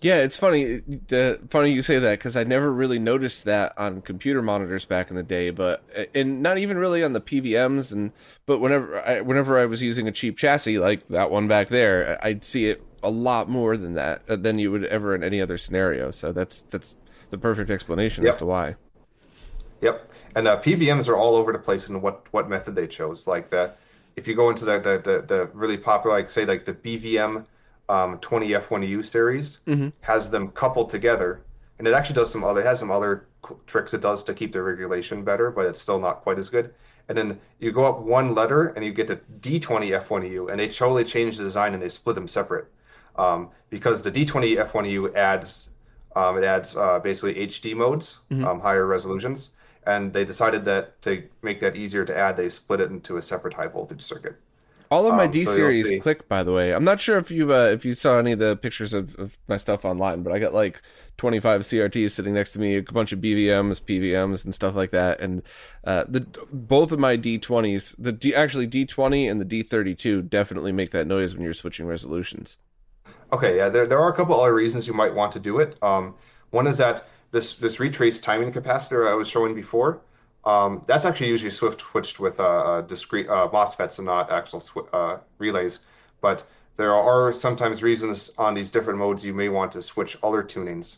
Yeah, it's funny. Uh, funny you say that because I never really noticed that on computer monitors back in the day, but and not even really on the PVMs. And but whenever I, whenever I was using a cheap chassis like that one back there, I'd see it a lot more than that uh, than you would ever in any other scenario. So that's that's the perfect explanation yep. as to why. Yep, and uh, PVMs are all over the place in what what method they chose. Like the if you go into the the, the, the really popular, like say like the BVM um, 20 F1U series, has them coupled together, and it actually does some other it has some other tricks it does to keep the regulation better, but it's still not quite as good. And then you go up one letter and you get to D20 F1U, and they totally change the design and they split them separate um, because the D20 F1U adds um, it adds uh, basically HD modes, um, higher resolutions, and they decided that to make that easier to add, they split it into a separate high voltage circuit. All of my Um, D so series click, by the way. I'm not sure if you uh, if you saw any of the pictures of, of my stuff online, but I got like 25 CRTs sitting next to me, a bunch of BVMs, PVMs, and stuff like that. And uh, the both of my D20s, the D, actually D20 and the D32, definitely make that noise when you're switching resolutions. Okay, yeah, there, there are a couple other reasons you might want to do it. Um, one is that this this retrace timing capacitor I was showing before, um, that's actually usually swift switched with uh, uh, discrete uh, MOSFETs and not actual uh, relays. But there are sometimes reasons on these different modes you may want to switch other tunings.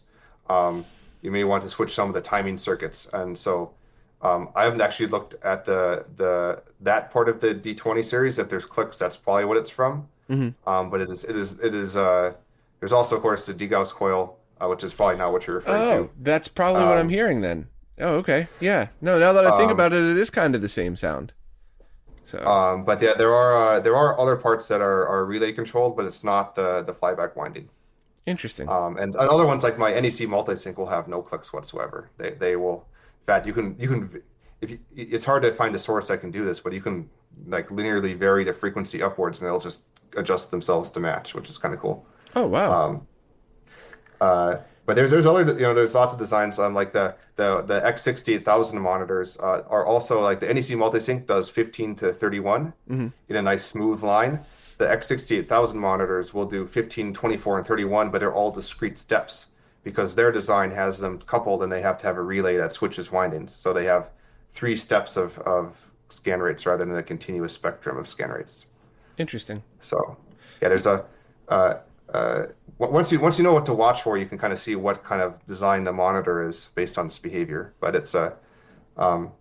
Um, you may want to switch some of the timing circuits, and so um, I haven't actually looked at the the that part of the D20 series. If there's clicks, that's probably what it's from. Um, but it is it is it is uh, there's also of course the Degauss coil, uh, which is probably not what you're referring Oh, to. that's probably what I'm Um, hearing then. Oh, okay. Yeah. No, now that I think Um, about it, it is kind of the same sound. So, Um, but yeah, there are uh, there are other parts that are, are relay controlled, but it's not the the flyback winding. interesting. Um, and other ones like my NEC multisync will have no clicks whatsoever. They they will. In fact, you can you can if you, it's hard to find a source that can do this, but you can like linearly vary the frequency upwards, and it'll just adjust themselves to match, which is kind of cool. oh, wow. Um, uh, but there's there's other you know there's lots of designs um, like the the the X68000 monitors uh, are also like the NEC multisync does 15 to 31 in a nice smooth line. The X68000 monitors will do 15, 24, and 31, but they're all discrete steps because their design has them coupled and they have to have a relay that switches windings. So they have three steps of, of scan rates rather than a continuous spectrum of scan rates. Interesting. So, yeah, there's a uh, uh, once you once you know what to watch for, you can kind of see what kind of design the monitor is based on its behavior. But it's a, um,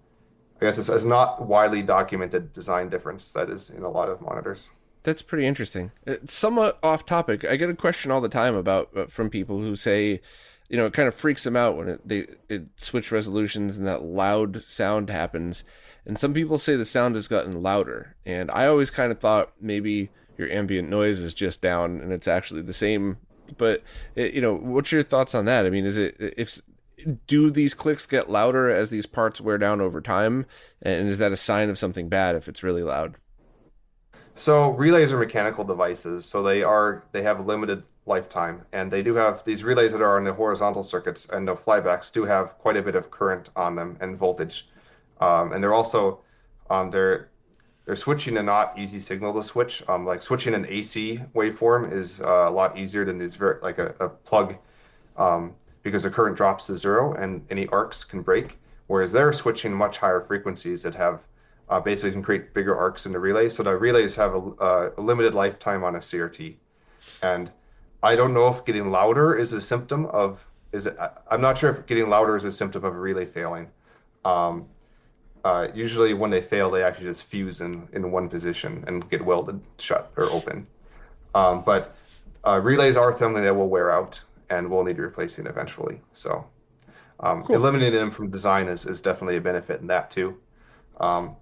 I guess it's, it's not widely documented design difference that is in a lot of monitors. That's pretty interesting. It's somewhat off topic. I get a question all the time about uh, from people who say, you know, it kind of freaks them out when it, they it switch resolutions and that loud sound happens. And some people say the sound has gotten louder. And I always kind of thought maybe your ambient noise is just down and it's actually the same. But it, you know, what's your thoughts on that? I mean, is it eh, if do these clicks get louder as these parts wear down over time? And is that a sign of something bad if it's really loud? So relays are mechanical devices, so they are they have a limited lifetime, and they do have these relays that are on the horizontal circuits and the flybacks do have quite a bit of current on them and voltage, um, and they're also um, they're they're switching a not easy signal to switch. Um, like switching an AC waveform is uh, a lot easier than these very like a, a plug um, because the current drops to zero and any arcs can break. Whereas they're switching much higher frequencies that have uh, basically can create bigger arcs in the relay. So the relays have a, uh, a limited lifetime on a CRT, and I don't know if getting louder is a symptom of is it. I'm not sure if getting louder is a symptom of a relay failing. Um, uh, usually, when they fail, they actually just fuse in in one position and get welded shut or open. Um, but uh, relays are something that will wear out and we'll need replacing eventually. So um, eliminating them from design is, is definitely a benefit in that too. Um,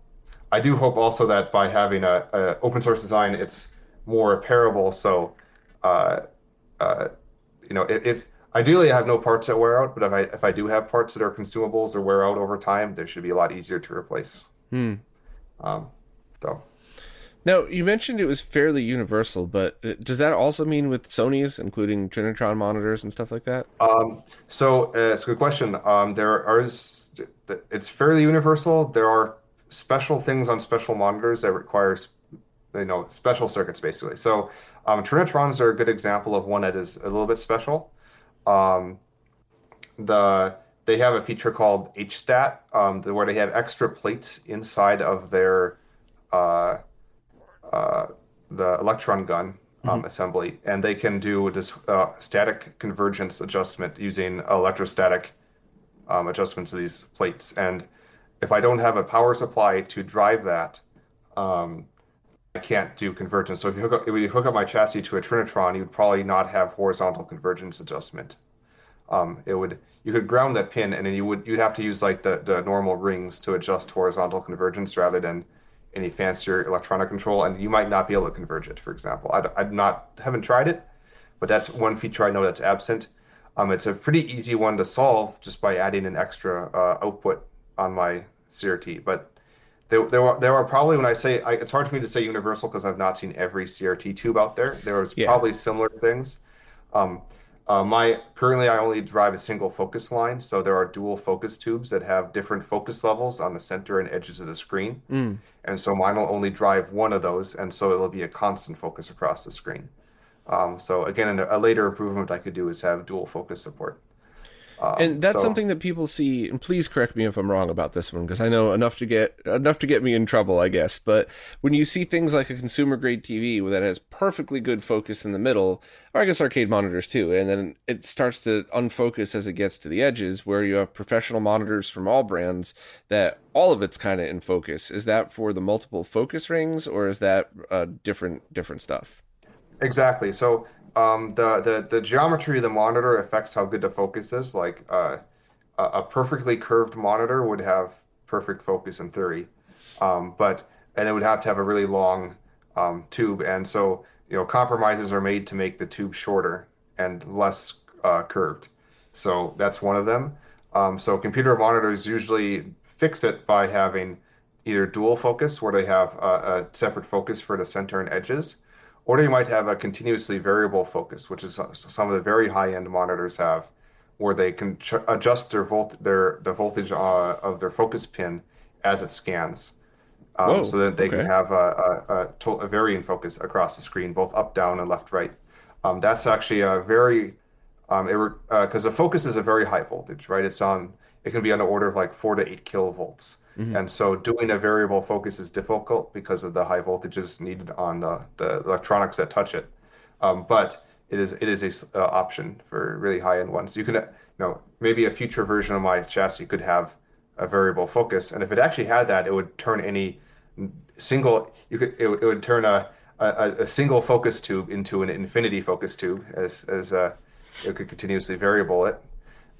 I do hope also that by having a, a open source design, it's more repairable. So, uh, uh, you know, if, if ideally I have no parts that wear out, but if I if I do have parts that are consumables or wear out over time, they should be a lot easier to replace. Hmm. Um, so. Now, you mentioned it was fairly universal, but uh, does that also mean with Sony's, including Trinitron monitors and stuff like that? Um, so uh, it's a good question. Um, there are it's fairly universal. There are special things on special monitors that require you know special circuits basically. So um, Trinitrons are a good example of one that is a little bit special. Um, the they have a feature called HStat um, where they have extra plates inside of their uh, uh, the electron gun um, assembly, and they can do this uh, static convergence adjustment using electrostatic um, adjustments of these plates. And if I don't have a power supply to drive that, um, can't do convergence. So if you hook up, if you hook up my chassis to a Trinitron, you would probably not have horizontal convergence adjustment. Um, it would you could ground that pin, and then you would you'd have to use like the the normal rings to adjust horizontal convergence rather than any fancier electronic control, and you might not be able to converge it. For example, I I not haven't tried it, but that's one feature I know that's absent. Um, it's a pretty easy one to solve just by adding an extra uh, output on my CRT, but there, there are there are probably when I say I, it's hard for me to say universal because I've not seen every CRT tube out there. There was Yeah. probably similar things. Um, uh, my currently I only drive a single focus line, so there are dual focus tubes that have different focus levels on the center and edges of the screen, Mm. and so mine will only drive one of those, and so it'll be a constant focus across the screen. Um, so again, a later improvement I could do is have dual focus support. Um, and that's so- something that people see and please correct me if i'm wrong about this one because i know enough to get enough to get me in trouble i guess but when you see things like a consumer grade tv that has perfectly good focus in the middle or i guess arcade monitors too and then it starts to unfocus as it gets to the edges where you have professional monitors from all brands that all of it's kind of in focus is that for the multiple focus rings or is that uh, different different stuff Exactly. So um, the, the the geometry of the monitor affects how good the focus is. Like uh, a perfectly curved monitor would have perfect focus in theory, um, but and it would have to have a really long um, tube. And so you know compromises are made to make the tube shorter and less uh, curved. So that's one of them. Um, so computer monitors usually fix it by having either dual focus, where they have a, a separate focus for the center and edges, or they might have a continuously variable focus, which is some of the very high-end monitors have, where they can ch- adjust their volt their the voltage uh, of their focus pin as it scans, um, Whoa, so that they okay. can have a, a, a, a varying focus across the screen, both up, down, and left, right. Um, that's actually a very um, because the focus is a very high voltage, right? It's on it can be on the order of like four to eight kilovolts. And so doing a variable focus is difficult because of the high voltages needed on the, the electronics that touch it. Um, but it is it is a uh, option for really high end ones. You can, uh, you know, maybe a future version of my chassis could have a variable focus, and if it actually had that, it would turn any single you could it, it would turn a, a a single focus tube into an infinity focus tube as as uh, it could continuously variable it,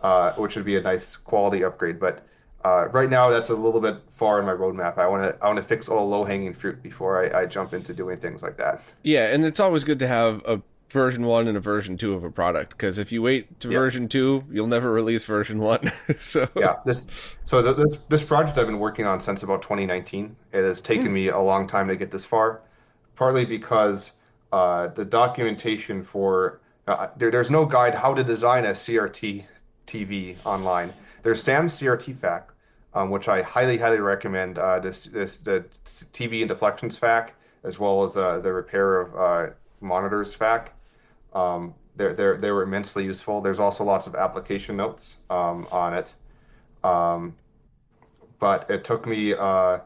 uh, which would be a nice quality upgrade. But uh, right now, that's a little bit far in my roadmap. I want to I want to fix all low hanging fruit before I, I jump into doing things like that. Yeah, and it's always good to have a version one and a version two of a product because if you wait to Yeah. version two, you'll never release version one. (laughs) so yeah this so th- this this project i've been working on since about 2019 it has taken me a long time to get this far partly because uh, the documentation for uh, there, there's no guide how to design a crt tv online there's sam's crt FAQ um, which i highly highly recommend uh, this this the tv and deflections FAQ as well as uh, the repair of uh, monitors FAQ um, they're, they're, they were immensely useful. There's also lots of application notes um, on it. Um, but it took me. Uh,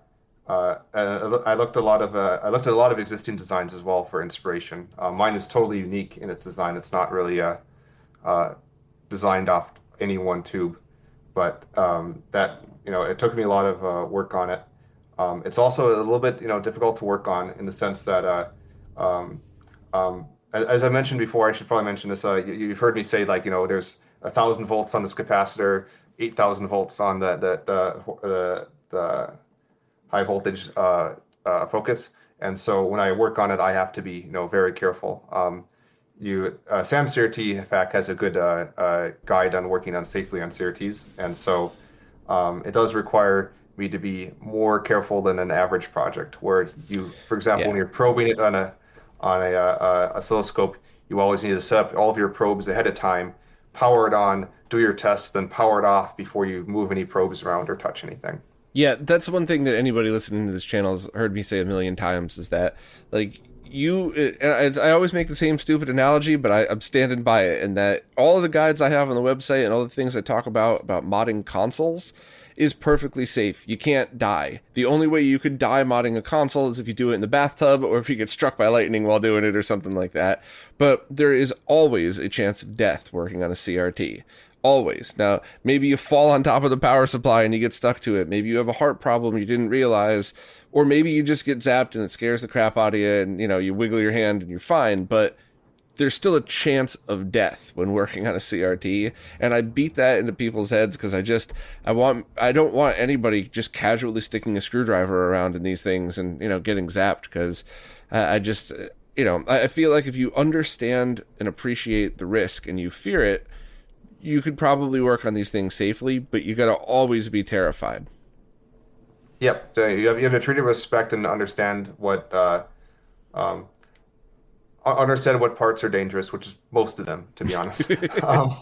uh, I looked a lot of. Uh, I looked at a lot of existing designs as well for inspiration. Uh, mine is totally unique in its design. It's not really uh, uh, designed off any one tube, but um, that you know, it took me a lot of uh, work on it. Um, it's also a little bit you know difficult to work on in the sense that uh, um, um, as, I mentioned before, I should probably mention this. Uh, you, you've heard me say like you know there's a thousand volts on this capacitor, eight thousand volts on the the the, the, the high voltage uh, uh, focus, and so when I work on it, I have to be you know very careful. You uh, Sam CRT FAQ has a good uh, uh, guide on working on safely on CRTs, and so um, it does require me to be more careful than an average project, where you, for example, Yeah. when you're probing it on a on a, uh, uh, oscilloscope, you always need to set up all of your probes ahead of time, power it on, do your tests, then power it off before you move any probes around or touch anything. Yeah, that's one thing that anybody listening to this channel has heard me say a million times is that like you uh, and I, always make the same stupid analogy, but I, I'm standing by it. And that all of the guides I have on the website and all the things I talk about about modding consoles is perfectly safe. You can't die. The only way you could die modding a console is if you do it in the bathtub or if you get struck by lightning while doing it or something like that. But there is always a chance of death working on a CRT. Always. Now, maybe you fall on top of the power supply and you get stuck to it. Maybe you have a heart problem you didn't realize or maybe you just get zapped and it scares the crap out of you, and you know you wiggle your hand and you're fine, but there's still a chance of death when working on a CRT, and I beat that into people's heads because I just I want I don't want anybody just casually sticking a screwdriver around in these things and you know getting zapped because I, I just you know I feel like if you understand and appreciate the risk and you fear it, you could probably work on these things safely, but you got to always be terrified. Yep, you have, you have to treat it with respect and understand what uh, um, understand what parts are dangerous, which is most of them, to be honest. (laughs) um,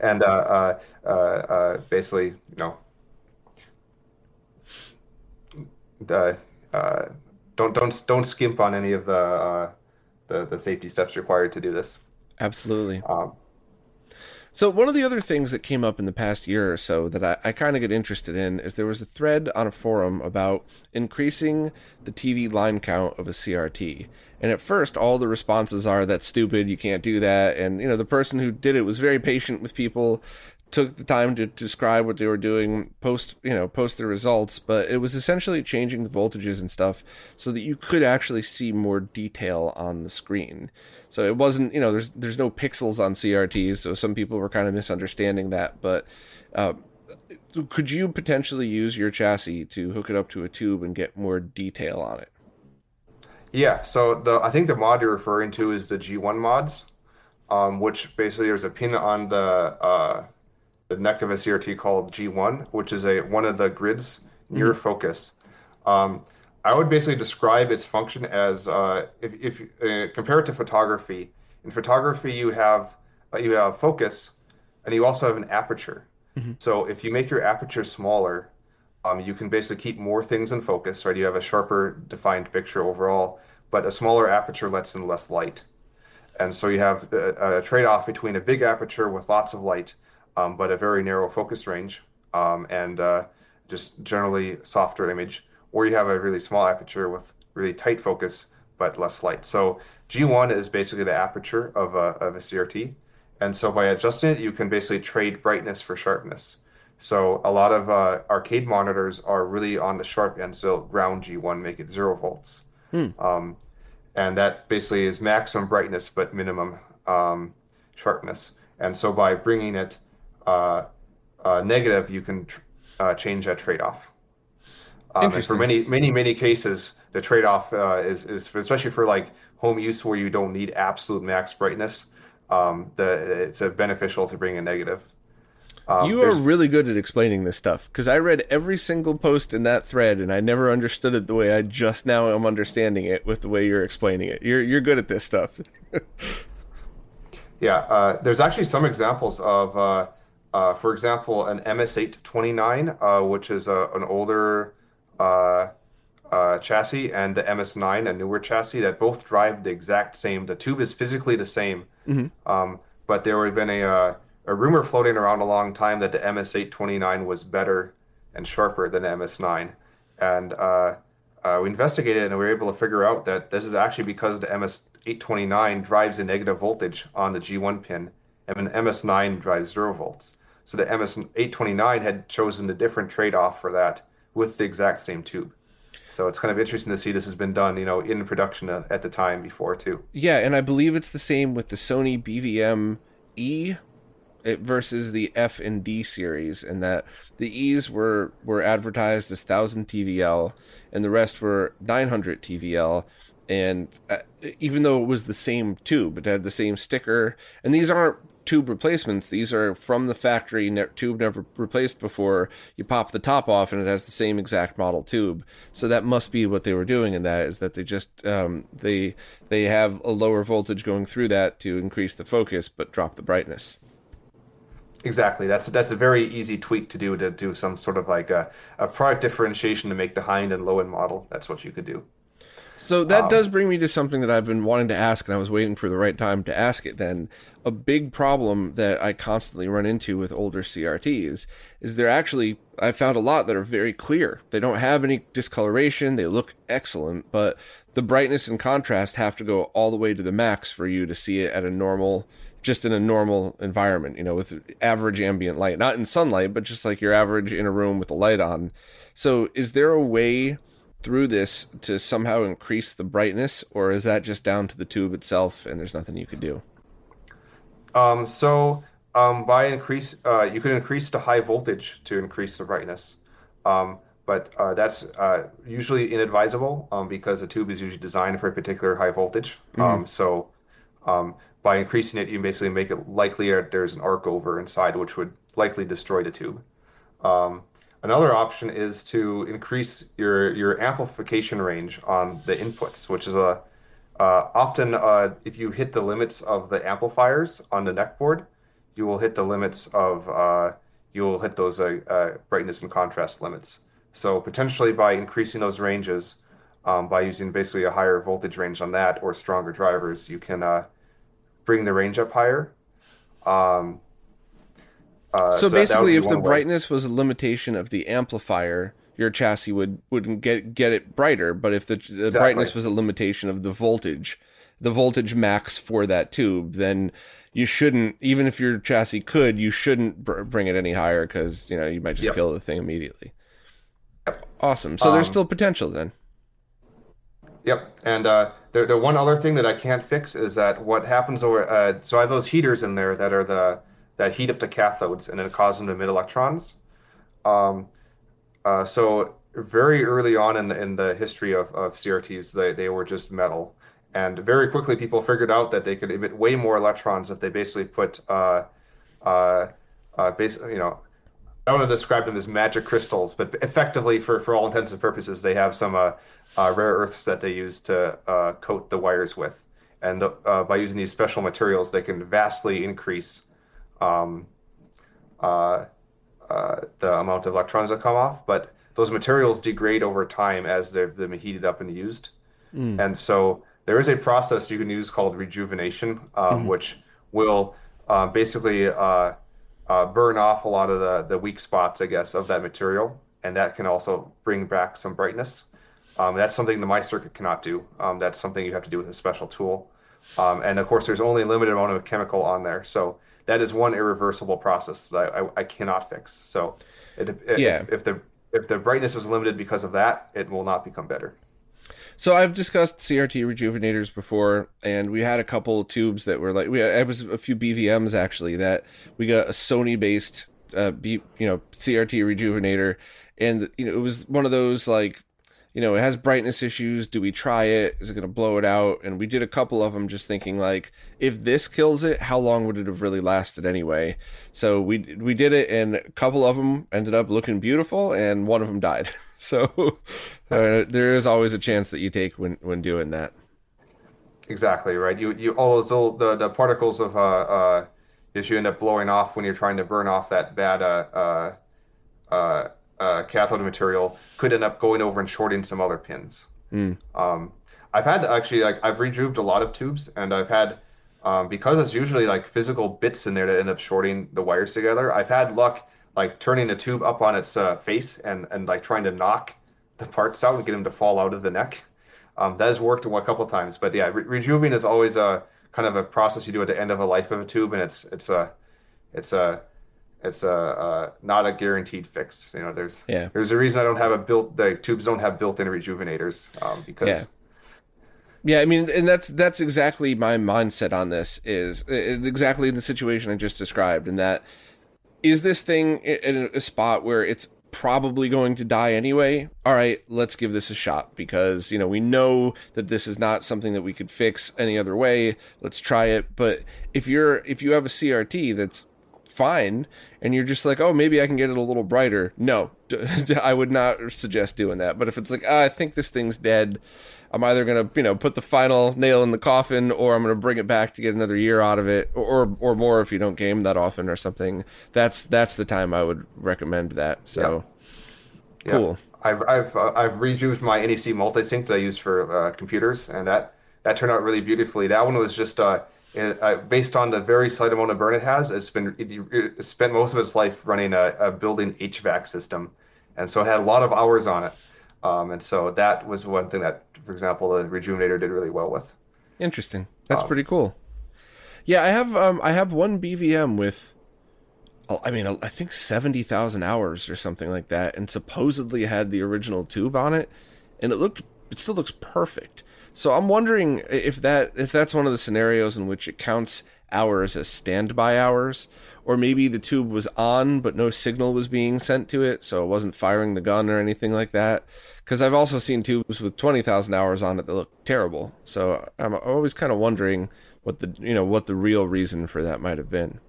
and uh, uh, uh, uh, basically, you know, uh, don't don't don't skimp on any of the the, the safety steps required to do this. Absolutely. Um, so one of the other things that came up in the past year or so that I, I kind of get interested in is there was a thread on a forum about increasing the TV line count of a CRT. And at first, all the responses are that's stupid, you can't do that. And you know, the person who did it was very patient with people, took the time to describe what they were doing, post you know, post the results. But it was essentially changing the voltages and stuff so that you could actually see more detail on the screen. So it wasn't, you know, there's there's no pixels on CRTs, so some people were kind of misunderstanding that. But uh, could you potentially use your chassis to hook it up to a tube and get more detail on it? Yeah, so the I think the mod you're referring to is the G1 mods, um, which basically there's a pin on the uh, the neck of a CRT called G1, which is a one of the grids near mm-hmm. focus. Um, I would basically describe its function as uh, if, if uh, compare it to photography. In photography, you have uh, you have focus, and you also have an aperture. Mm-hmm. So if you make your aperture smaller, um, you can basically keep more things in focus, right? You have a sharper defined picture overall, but a smaller aperture lets in less light. And so you have a, a trade off between a big aperture with lots of light, um, but a very narrow focus range um, and uh, just generally softer image, or you have a really small aperture with really tight focus but less light. So G1 is basically the aperture of a, of a CRT. And so by adjusting it, you can basically trade brightness for sharpness. So a lot of uh, arcade monitors are really on the sharp end, so ground G1, make it zero volts. Hmm. Um, and that basically is maximum brightness but minimum um, sharpness. And so by bringing it uh, uh, negative, you can tr- uh, change that trade-off. Um, and for many, many, many cases, the trade-off uh, is, is especially for like home use where you don't need absolute max brightness. Um, the, it's a beneficial to bring a negative. Um, you are really good at explaining this stuff because I read every single post in that thread and I never understood it the way I just now am understanding it with the way you're explaining it. You're you're good at this stuff. (laughs) yeah, uh, there's actually some examples of, uh, uh, for example, an MS829, uh, which is a, an older uh, uh, chassis, and the MS9, a newer chassis that both drive the exact same. The tube is physically the same, mm-hmm. um, but there had been a a rumor floating around a long time that the MS829 was better and sharper than the MS9. And uh, uh, we investigated and we were able to figure out that this is actually because the MS829 drives a negative voltage on the G1 pin, and an MS9 drives zero volts. So the MS829 had chosen a different trade-off for that with the exact same tube. So it's kind of interesting to see this has been done, you know, in production at the time before too. Yeah, and I believe it's the same with the Sony BVM E it versus the F and D series, and that the E's were were advertised as 1000 TVL, and the rest were 900 TVL. And uh, even though it was the same tube, it had the same sticker, and these aren't tube replacements. These are from the factory ne- tube never replaced before. You pop the top off and it has the same exact model tube. So that must be what they were doing in that is that they just um, they they have a lower voltage going through that to increase the focus but drop the brightness. Exactly. That's that's a very easy tweak to do to do some sort of like a, a product differentiation to make the high end and low end model. That's what you could do. So that um, does bring me to something that I've been wanting to ask, and I was waiting for the right time to ask it. Then a big problem that I constantly run into with older CRTs is they're actually I found a lot that are very clear. They don't have any discoloration. They look excellent, but the brightness and contrast have to go all the way to the max for you to see it at a normal just in a normal environment, you know, with average ambient light, not in sunlight, but just like your average in a room with the light on. So, is there a way through this to somehow increase the brightness, or is that just down to the tube itself and there's nothing you could do? Um, so um, by increase, uh, you can increase the high voltage to increase the brightness. Um, but uh, that's uh, usually inadvisable um, because a tube is usually designed for a particular high voltage. Um, so um, by increasing it, you basically make it likely that there's an arc over inside, which would likely destroy the tube. Um, another option is to increase your your amplification range on the inputs, which is a uh, often uh, if you hit the limits of the amplifiers on the neck board, you will hit the limits of uh, you will hit those uh, uh, brightness and contrast limits. So potentially by increasing those ranges, um, by using basically a higher voltage range on that or stronger drivers, you can uh, bring the range up higher. Um, uh, so, that basically, if the way. brightness was a limitation of the amplifier, your chassis would wouldn't get get it brighter. But if the, the brightness was a limitation of the voltage, the voltage max for that tube, then you shouldn't. Even if your chassis could, you shouldn't br- bring it any higher because you know you might just Yep. kill the thing immediately. Yep. Awesome. So there's Um, still potential then. Yep, and uh, the the one other thing that I can't fix is that what happens over. Uh, so I have those heaters in there that are the that heat up the cathodes and then cause them to emit electrons. Um, uh, so very early on in the, in the history of, of CRTs, they, they were just metal, and very quickly people figured out that they could emit way more electrons if they basically put uh, uh, uh, basically you know I don't want to describe them as magic crystals, but effectively, for, for all intents and purposes, they have some uh, uh, rare earths that they use to uh, coat the wires with. And uh, by using these special materials, they can vastly increase um, uh, uh, the amount of electrons that come off. But those materials degrade over time as they've been heated up and used. And so there is a process you can use called rejuvenation, um, which will uh, basically uh, uh, burn off a lot of the, the weak spots, I guess, of that material. And that can also bring back some brightness. Um, that's something the My Circuit cannot do. Um, that's something you have to do with a special tool. Um, and of course, there's only a limited amount of chemical on there. So that is one irreversible process that I, I, I cannot fix. So it, if, Yeah. if the if the brightness is limited because of that, it will not become better. So I've discussed CRT rejuvenators before, and we had a couple of tubes that were like we had, it was a few BVMs actually that we got a Sony based uh B, you know CRT rejuvenator, and you know it was one of those like you know it has brightness issues. Do we try it? Is it going to blow it out? And we did a couple of them, just thinking like if this kills it, how long would it have really lasted anyway? So we we did it, and a couple of them ended up looking beautiful, and one of them died. (laughs) So uh, there is always a chance that you take when when doing that. Exactly right. You you all those little, the the particles of uh uh that you end up blowing off when you're trying to burn off that bad uh uh uh, uh cathode material could end up going over and shorting some other pins. Um, I've had actually like I've rejuved a lot of tubes and I've had um, because it's usually like physical bits in there that end up shorting the wires together. I've had luck like turning a tube up on its uh, face and and like trying to knock the parts out and get them to fall out of the neck. Um, that has worked a couple times, but yeah, re- rejuving is always a kind of a process you do at the end of a life of a tube, and it's it's a it's a it's a uh, not a guaranteed fix. You know, there's Yeah. there's a reason I don't have a built the tubes don't have built-in rejuvenators um, because Yeah. Yeah, I mean, and that's that's exactly my mindset on this is exactly the situation I just described, and that is this thing in a spot where it's probably going to die anyway. All right, let's give this a shot because you know we know that this is not something that we could fix any other way. Let's try it. But if you're if you have a CRT that's fine. And you're just like oh maybe i can get it a little brighter. No (laughs) i would not suggest doing that. But if it's like ah, i think this thing's dead i'm either going to you know put the final nail in the coffin or i'm going to bring it back to get another year out of it or or more if you don't game that often or something. That's that's the time i would recommend that. So Yeah. cool. I've I've uh, I've reused my NEC multisync that I use for uh, computers, and that that turned out really beautifully. That one was just uh, uh, based on the very slight amount of burn it has. It's been it, it spent most of its life running a, a building HVAC system, and so it had a lot of hours on it. Um, and so that was one thing that, for example, the Rejuvenator did really well with. Interesting. That's Um, pretty cool. Yeah, I have um I have one BVM with oh, I mean I think 70,000 hours or something like that and supposedly had the original tube on it and it looked it still looks perfect. So I'm wondering if that if that's one of the scenarios in which it counts hours as standby hours, or maybe the tube was on but no signal was being sent to it, so it wasn't firing the gun or anything like that. Because I've also seen tubes with twenty thousand hours on it that look terrible. So I'm always kind of wondering what the you know what the real reason for that might have been.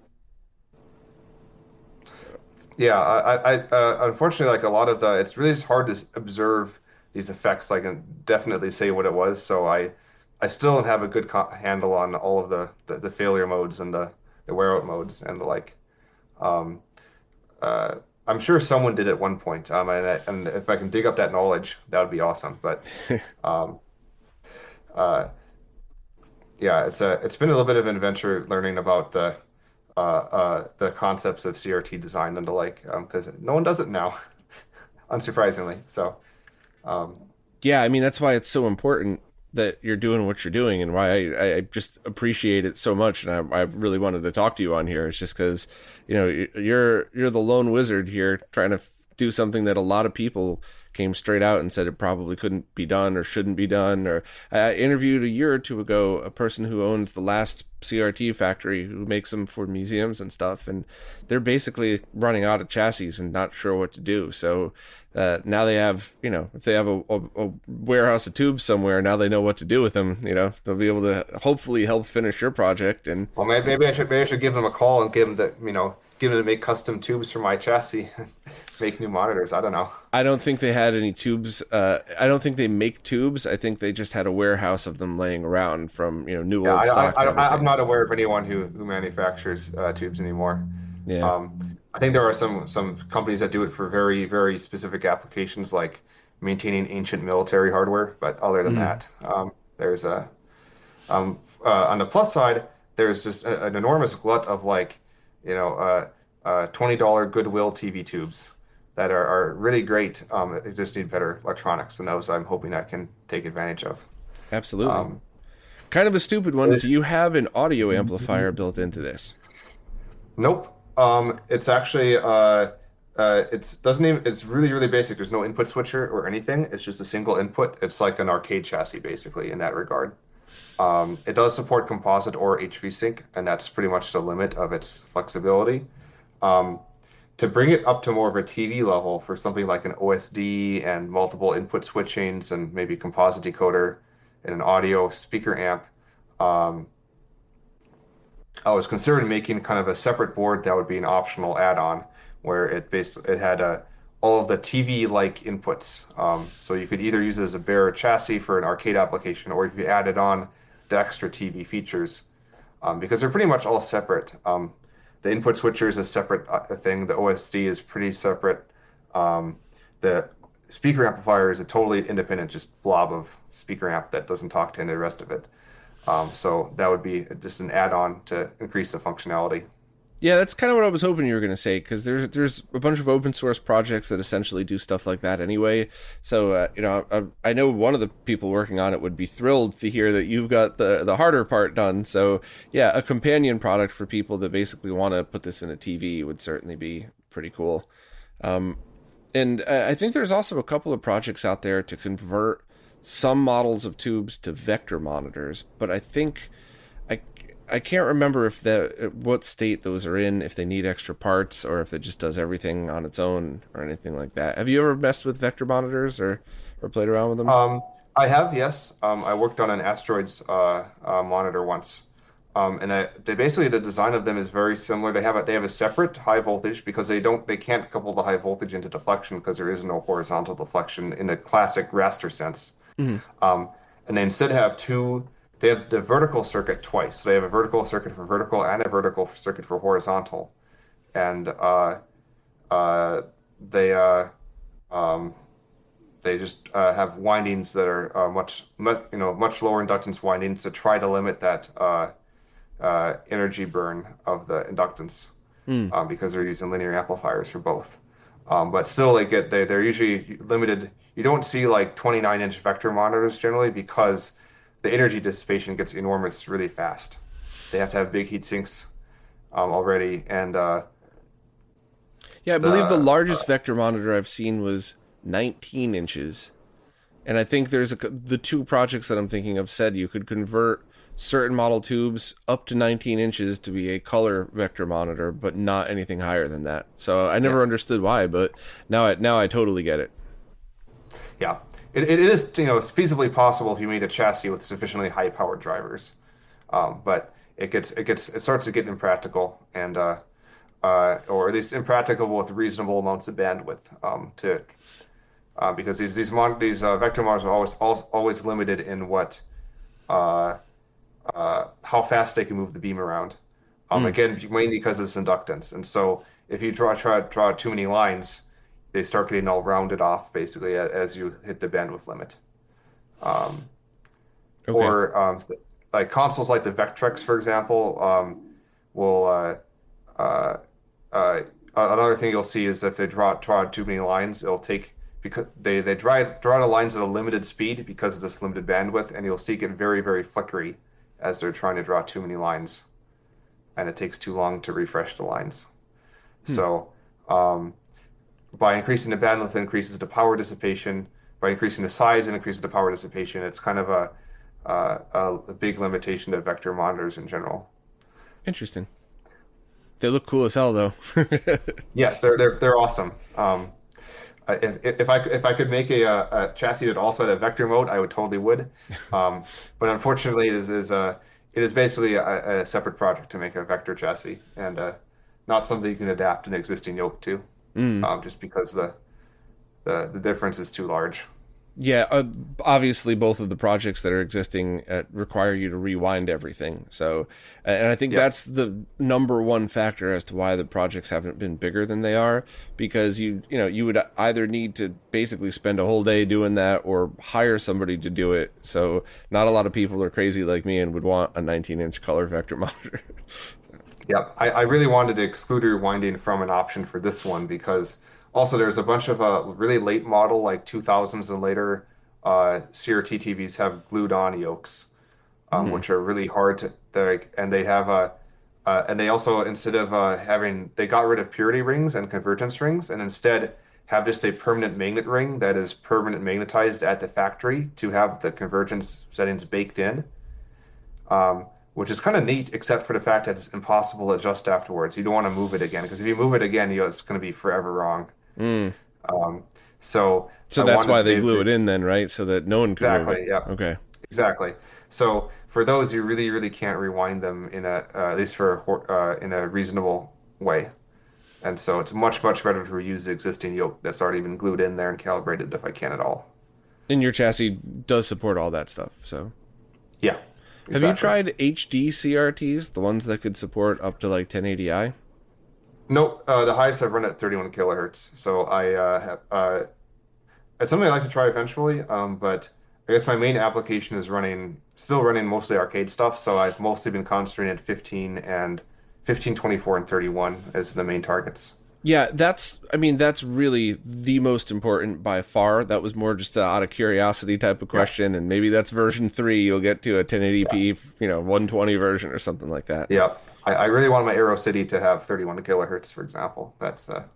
Yeah, I, I uh, unfortunately like a lot of the. It's really just hard to observe these effects. I can definitely say what it was. So I, I still don't have a good handle on all of the, the, the failure modes and the the wear out modes and the like. Um, uh, I'm sure someone did at one point. Um, and, and if I can dig up that knowledge, that would be awesome. But, (laughs) um, uh, yeah, it's a it's been a little bit of an adventure learning about the uh, uh, the concepts of CRT design and the like, because um, no one does it now, (laughs) unsurprisingly. So, um, yeah, I mean that's why it's so important that you're doing what you're doing, and why I, I just appreciate it so much. And I, I really wanted to talk to you on here. It's just because you know you're you're the lone wizard here, trying to do something that a lot of people came straight out and said it probably couldn't be done or shouldn't be done. Or I interviewed a year or two ago a person who owns the last CRT factory who makes them for museums and stuff, and they're basically running out of chassis and not sure what to do. So uh, now they have, you know, if they have a, a, a, warehouse of tubes somewhere, now they know what to do with them. You know, they'll be able to hopefully help finish your project. And well, maybe, maybe I should maybe I should give them a call and give them the, you know, give them to make custom tubes for my chassis. (laughs) make new monitors. I don't know. I don't think they had any tubes. Uh, I don't think they make tubes. I think they just had a warehouse of them laying around from you know new yeah, old I, stock. I, am not aware of anyone who who manufactures uh, tubes anymore. Yeah. Um, I think there are some some companies that do it for very very specific applications like maintaining ancient military hardware. But other than mm. that, um, there's a um, uh, on the plus side, there's just a, an enormous glut of like you know uh, uh, twenty dollar Goodwill TV tubes that are, are really great. Um, they just need better electronics, and those I'm hoping I can take advantage of. Absolutely. Um, kind of a stupid one. Do you have an audio amplifier built into this? Nope. Um, it's actually uh, uh, it's doesn't even it's really really basic. There's no input switcher or anything. It's just a single input. It's like an arcade chassis basically in that regard. Um, it does support composite or HV sync, and that's pretty much the limit of its flexibility. Um, to bring it up to more of a TV level for something like an OSD and multiple input switchings and maybe composite decoder and an audio speaker amp, um, I was considering making kind of a separate board that would be an optional add-on where it based it had a, uh, all of the TV-like inputs. Um, so you could either use it as a bare chassis for an arcade application, or if you added on the extra TV features, um, because they're pretty much all separate. Um, the input switcher is a separate uh, thing. The OSD is pretty separate. Um, the speaker amplifier is a totally independent, just blob of speaker amp that doesn't talk to any of the rest of it. Um, so that would be just an add-on to increase the functionality. Yeah, that's kind of what I was hoping you were going to say because there's there's a bunch of open source projects that essentially do stuff like that anyway. So uh, you know, I, I, know one of the people working on it would be thrilled to hear that you've got the the harder part done. So yeah, a companion product for people that basically want to put this in a TV would certainly be pretty cool. Um, and I think there's also a couple of projects out there to convert some models of tubes to vector monitors, but I think I can't remember if that what state those are in, if they need extra parts, or if it just does everything on its own, or anything like that. Have you ever messed with vector monitors or or played around with them? Um, I have, yes. Um, I worked on an asteroids uh, uh, monitor once, um, and I, they basically the design of them is very similar. They have a they have a separate high voltage because they don't they can't couple the high voltage into deflection because there is no horizontal deflection in a classic raster sense. Mm-hmm. Um, and they instead have two they have the vertical circuit twice. So they have a vertical circuit for vertical and a vertical circuit for horizontal, and uh, uh, they uh, um, they just uh, have windings that are uh, much, much you know much lower inductance windings to try to limit that uh, energy burn of the inductance mm. um, because they're using linear amplifiers for both. Um, but still, they get they they're usually limited. You don't see like 29 inch vector monitors generally because the energy dissipation gets enormous really fast. They have to have big heat sinks um, already, and uh, yeah, I believe the, the largest uh, vector monitor I've seen was 19 inches, and I think there's a, the two projects that I'm thinking of said you could convert certain model tubes up to 19 inches to be a color vector monitor, but not anything higher than that. So I never yeah. understood why, but now I now I totally get it. Yeah, it, it is you know feasibly possible if you made a chassis with sufficiently high powered drivers, um, but it gets it gets it starts to get impractical and uh, uh, or at least impractical with reasonable amounts of bandwidth um, to uh, because these these mon- these uh, vector monitors are always always limited in what uh, uh, how fast they can move the beam around. Um, mm. Again, mainly because of inductance. And so if you draw try draw too many lines, they start getting all rounded off basically as you hit the bandwidth limit. Um, okay. Or um, like consoles like the Vectrex, for example, um, will. Uh, uh, uh, another thing you'll see is if they draw draw too many lines, it'll take because they they draw draw the lines at a limited speed because of this limited bandwidth, and you'll see it get very very flickery as they're trying to draw too many lines, and it takes too long to refresh the lines. Hmm. So, um, by increasing the bandwidth, it increases the power dissipation. By increasing the size, it increases the power dissipation. It's kind of a, uh, a big limitation to vector monitors in general. Interesting. They look cool as hell, though. (laughs) yes, they're they're they're awesome. Um, if, if, I if I could make a, a, chassis that also had a vector mode, I would totally would. Um, (laughs) but unfortunately, it is, is a it is basically a, a, separate project to make a vector chassis, and uh, not something you can adapt an existing yoke to, mm. um, just because the, the the difference is too large. Yeah, uh, obviously, both of the projects that are existing uh, require you to rewind everything. So, and I think that's the number one factor as to why the projects haven't been bigger than they are, because you you know you would either need to basically spend a whole day doing that or hire somebody to do it. So, not a lot of people are crazy like me and would want a 19 inch color vector (laughs) monitor. Yeah, I, I really wanted to exclude rewinding from an option for this one because also, there's a bunch of uh, really late model, like 2000s and later, uh, CRT TVs have glued on yokes, um, mm-hmm. which are really hard to. Like, and they have a, uh, and they also instead of uh, having, they got rid of purity rings and convergence rings, and instead have just a permanent magnet ring that is permanent magnetized at the factory to have the convergence settings baked in. Um, which is kind of neat, except for the fact that it's impossible to adjust afterwards. You don't want to move it again because if you move it again, you know, it's going to be forever wrong. Mm. Um, so so I that's why they glue it in then, right? So that no one can exactly. Yeah. Okay. Exactly. So for those, you really, really can't rewind them in a uh, at least for uh, in a reasonable way. And so it's much, much better to reuse the existing yoke that's already been glued in there and calibrated if I can at all. And your chassis does support all that stuff, so. Yeah. Exactly. Have you tried HD CRTs, the ones that could support up to like 1080i? Nope. Uh, the highest I've run at 31 kilohertz. So I uh, have, uh, it's something I like to try eventually. Um, but I guess my main application is running, still running mostly arcade stuff. So I've mostly been concentrating at 15 and 15, 24, and 31 as the main targets. Yeah, that's. I mean, that's really the most important by far. That was more just out of curiosity type of question, yeah. and maybe that's version three. You'll get to a 1080p, yeah. you know, 120 version or something like that. Yeah. I, I, really want my Aero City to have 31 kilohertz, for example. That's a,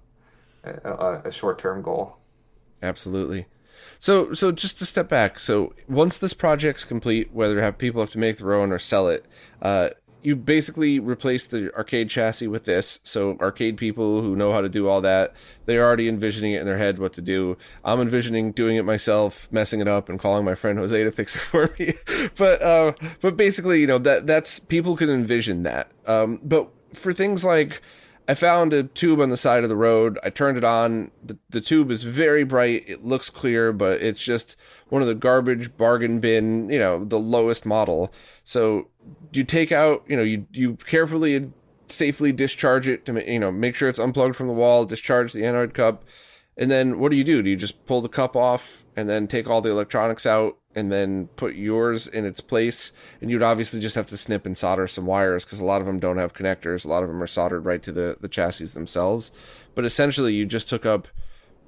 a, a short-term goal. Absolutely. So, so just to step back. So, once this project's complete, whether have people have to make their own or sell it, uh, you basically replace the arcade chassis with this. So arcade people who know how to do all that, they're already envisioning it in their head what to do. I'm envisioning doing it myself, messing it up, and calling my friend Jose to fix it (laughs) for me. but uh, but basically, you know that that's people can envision that. Um, but for things like I found a tube on the side of the road. I turned it on. The, the tube is very bright. It looks clear, but it's just one of the garbage bargain bin, you know, the lowest model. So you take out, you know, you you carefully and safely discharge it to you know make sure it's unplugged from the wall, discharge the anode cup, and then what do you do? Do you just pull the cup off and then take all the electronics out and then put yours in its place? And you'd obviously just have to snip and solder some wires because a lot of them don't have connectors. A lot of them are soldered right to the the chassis themselves. But essentially, you just took up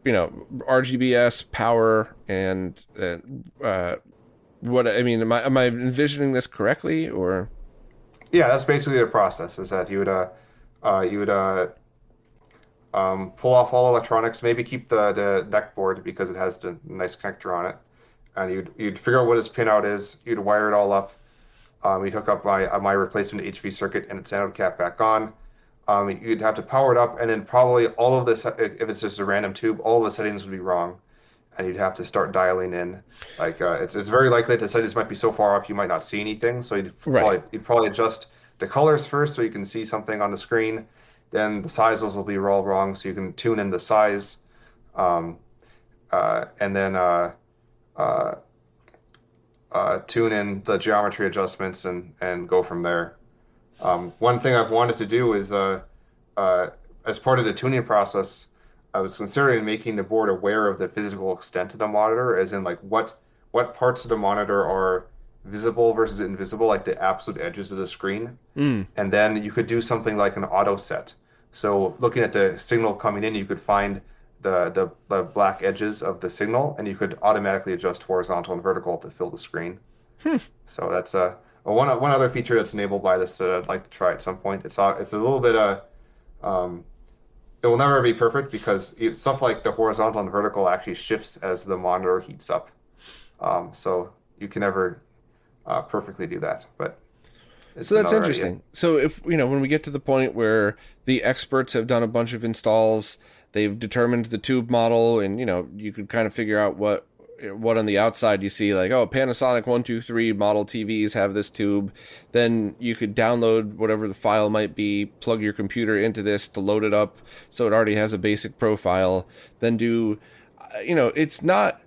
you know RGBS power and uh, what I mean, am I am I envisioning this correctly or? Yeah, that's basically the process. Is that you would uh, uh you would uh um, pull off all electronics, maybe keep the the neck board because it has the nice connector on it. And you'd you'd figure out what his pinout is. You'd wire it all up. Um, you'd hook up my uh, my replacement HV circuit and its anode cap back on. Um, you'd have to power it up, and then probably all of this, if it's just a random tube, all the settings would be wrong, and you'd have to start dialing in. Like uh, it's it's very likely that the settings might be so far off you might not see anything. So you'd Right. probably you'd probably adjust the colors first so you can see something on the screen. Then the sizes will be all wrong, so you can tune in the size, um, uh, and then uh, uh, tune in the geometry adjustments and and go from there. Um, one thing I've wanted to do is, uh, uh, as part of the tuning process, I was considering making the board aware of the physical extent of the monitor, as in like what what parts of the monitor are visible versus invisible, like the absolute edges of the screen. Mm. And then you could do something like an auto set. So looking at the signal coming in, you could find the, the, the black edges of the signal, and you could automatically adjust horizontal and vertical to fill the screen. So that's a, a one one other feature that's enabled by this that I'd like to try at some point. It's a- it's a little bit uh, um, it will never be perfect because it, stuff like the horizontal and vertical actually shifts as the monitor heats up. Um, so you can never uh, perfectly do that, but it's So that's idea. interesting. So if you know when we get to the point where the experts have done a bunch of installs, they've determined the tube model, and you know you could kind of figure out what what on the outside you see like oh Panasonic one two three model TVs have this tube. Then you could download whatever the file might be, plug your computer into this to load it up, so it already has a basic profile. Then do you know it's not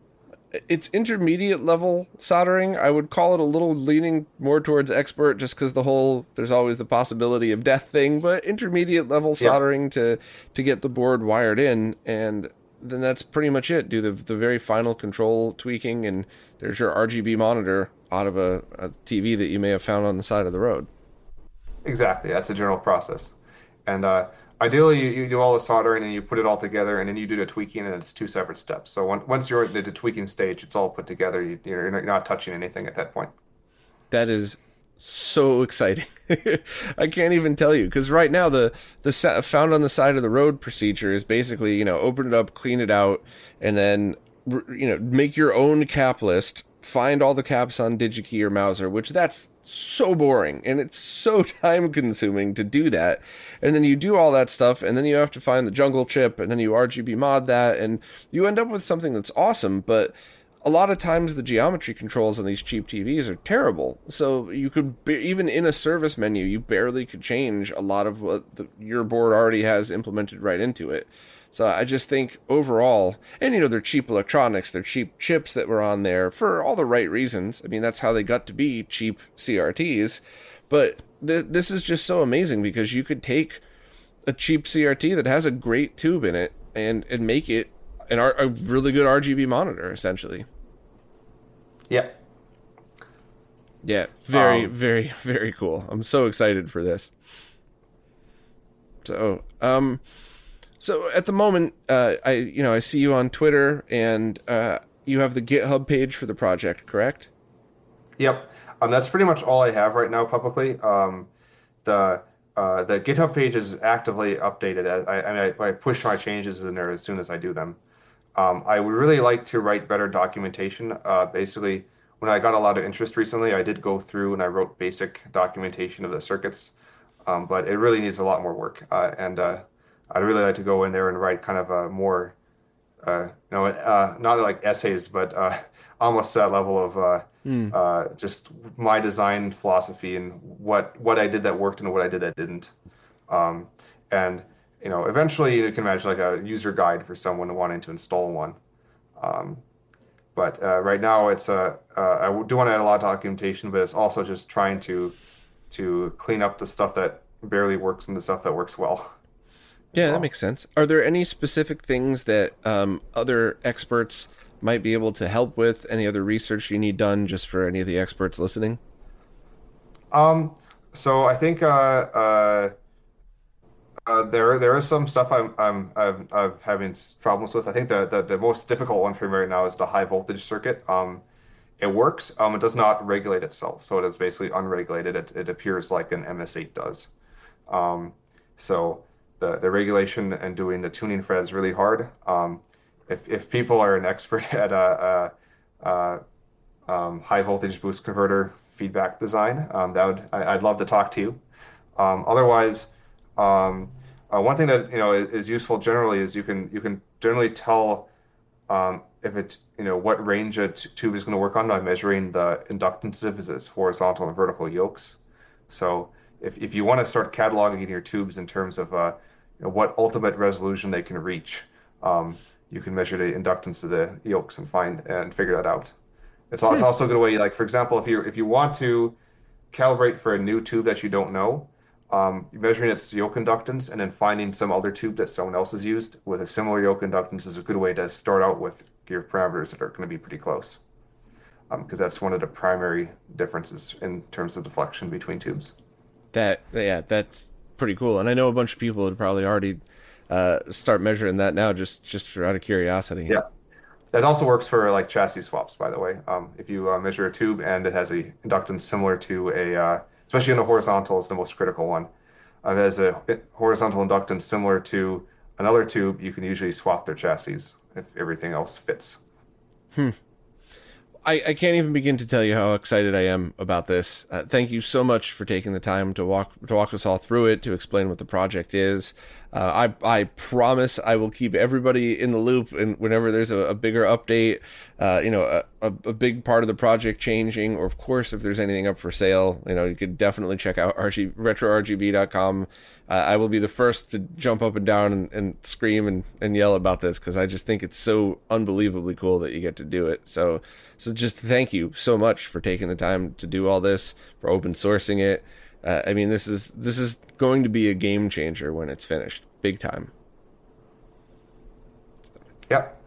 it's intermediate level soldering. I would call it a little leaning more towards expert just because the whole there's always the possibility of death thing, but intermediate level Yeah. soldering to to get the board wired in and then that's pretty much it. Do the the very final control tweaking and there's your RGB monitor out of a, a TV that you may have found on the side of the road. Exactly, that's the general process. And uh, ideally, you, you do all the soldering and you put it all together, and then you do the tweaking, and it's two separate steps. So on- once you're in the tweaking stage, it's all put together. You, you're, not, not touching anything at that point. That is so exciting. (laughs) I can't even tell you because right now the the found on the side of the road procedure is basically you know open it up, clean it out, and then you know make your own cap list. Find all the caps on DigiKey or Mouser, which that's so boring and it's so (laughs) time consuming to do that. And then you do all that stuff, and then you have to find the jungle chip, and then you RGB mod that, and you end up with something that's awesome, but a lot of times the geometry controls on these cheap TVs are terrible. So you could be, even in a service menu, you barely could change a lot of what the, your board already has implemented right into it. So I just think overall, and you know they're cheap electronics, they're cheap chips that were on there for all the right reasons. I mean that's how they got to be cheap CRTs. But th- this is just so amazing because you could take a cheap CRT that has a great tube in it and and make it an R- a really good RGB monitor essentially. Yeah. Yeah, very, Um, very, (laughs) very cool. I'm so excited for this. So, um, so at the moment, uh, I, you know, I see you on Twitter, and uh, you have the GitHub page for the project, correct? Yep. Um, that's pretty much all I have right now publicly. Um, the uh, the GitHub page is actively updated. I, I, mean, I, I push my changes in there as soon as I do them. Um, I would really like to write better documentation. Uh, basically, when I got a lot of interest recently, I did go through and I wrote basic documentation of the circuits, um, but it really needs a lot more work. Uh, and uh, I'd really like to go in there and write kind of a more, uh, you know, uh, not like essays, but uh, (laughs) almost that level of uh, uh, just my design philosophy and what what I did that worked and what I did that didn't. Um, and you know, eventually you can imagine like a user guide for someone wanting to install one. Um, but uh, right now, it's uh, uh, I do want to add a lot of documentation, but it's also just trying to to clean up the stuff that barely works and the stuff that works well. (laughs) Yeah, that makes sense. Are there any specific things that um, other experts might be able to help with? Any other research you need done just for any of the experts listening? Um, so I think uh, uh, uh, there there is some stuff I'm I'm I'm, I'm having problems with. I think the, the the most difficult one for me right now is the high voltage circuit. Um, it works. Um, it does not regulate itself, so it is basically unregulated. It it appears like an MS8 does. Um, so the the regulation and doing the tuning for that is really hard. Um, if if people are an expert (laughs) at a, uh, uh, um, high voltage boost converter feedback design, um, that would I, would love to talk to you. Um, otherwise, um, uh, one thing that you know is, is, useful generally is you can you can generally tell um, if it you know what range a tube is going to work on by measuring the inductances of its horizontal and vertical yokes. So if, if you want to start cataloging your tubes in terms of uh, you know, what ultimate resolution they can reach, um, you can measure the inductance of the yokes and find and figure that out. It's, hmm. also a good way, like for example, if you if you want to calibrate for a new tube that you don't know, um, measuring its yoke inductance and then finding some other tube that someone else has used with a similar yoke inductance is a good way to start out with your parameters that are going to be pretty close. Because um, that's one of the primary differences in terms of deflection between tubes. That yeah, that's pretty cool. And I know a bunch of people would probably already uh, start measuring that now, just just for out of curiosity. Yeah, that also works for like chassis swaps, by the way. Um, if you uh, measure a tube and it has a inductance similar to a uh, especially in a horizontal is the most critical one. Uh, if it has a horizontal inductance similar to another tube, you can usually swap their chassis if everything else fits. Hmm. I, I can't even begin to tell you how excited I am about this. Uh, thank you so much for taking the time to walk to walk us all through it, to explain what the project is. Uh, I I promise I will keep everybody in the loop, and whenever there's a, a bigger update, uh, you know, a, a, big part of the project changing, or of course if there's anything up for sale, you know, you could definitely check out RG, retrorgb.com. Uh, I will be the first to jump up and down and, and scream and, and yell about this because I just think it's so unbelievably cool that you get to do it. So so just thank you so much for taking the time to do all this, for open sourcing it. Uh, I mean, this is this is going to be a game changer when it's finished, big time. Yep,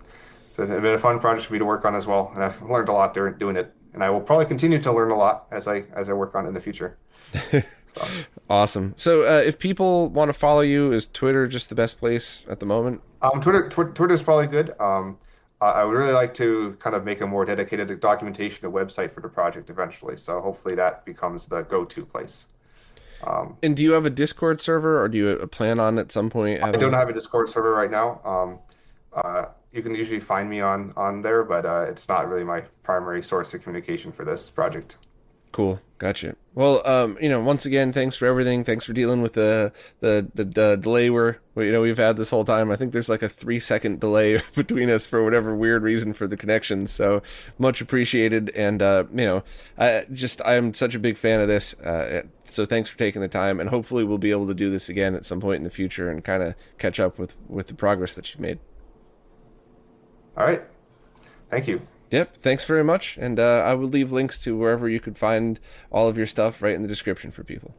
it's been a fun project for me to work on as well, and I've learned a lot during doing it, and I will probably continue to learn a lot as I as I work on it in the future. (laughs) So. awesome. So, uh, if people want to follow you, is Twitter just the best place at the moment? Um, Twitter tw- Twitter is probably good. Um, I would really like to kind of make a more dedicated documentation, a website for the project eventually. So hopefully that becomes the go-to place. Um, and do you have a Discord server, or do you plan on at some point? I don't have a Discord server right now. Um, uh, you can usually find me on on there, but uh, it's not really my primary source of communication for this project. Cool. Gotcha. Well, um, you know, once again, thanks for everything. Thanks for dealing with the the, the, the delay we're you know we've had this whole time. I think there's like a three second delay (laughs) between us for whatever weird reason for the connection. So much appreciated. And uh, you know, I just I'm such a big fan of this. Uh, so thanks for taking the time, and hopefully we'll be able to do this again at some point in the future and kind of catch up with with the progress that you've made. All right. Thank you. Yep. Thanks very much. And uh, I will leave links to wherever you could find all of your stuff right in the description for people.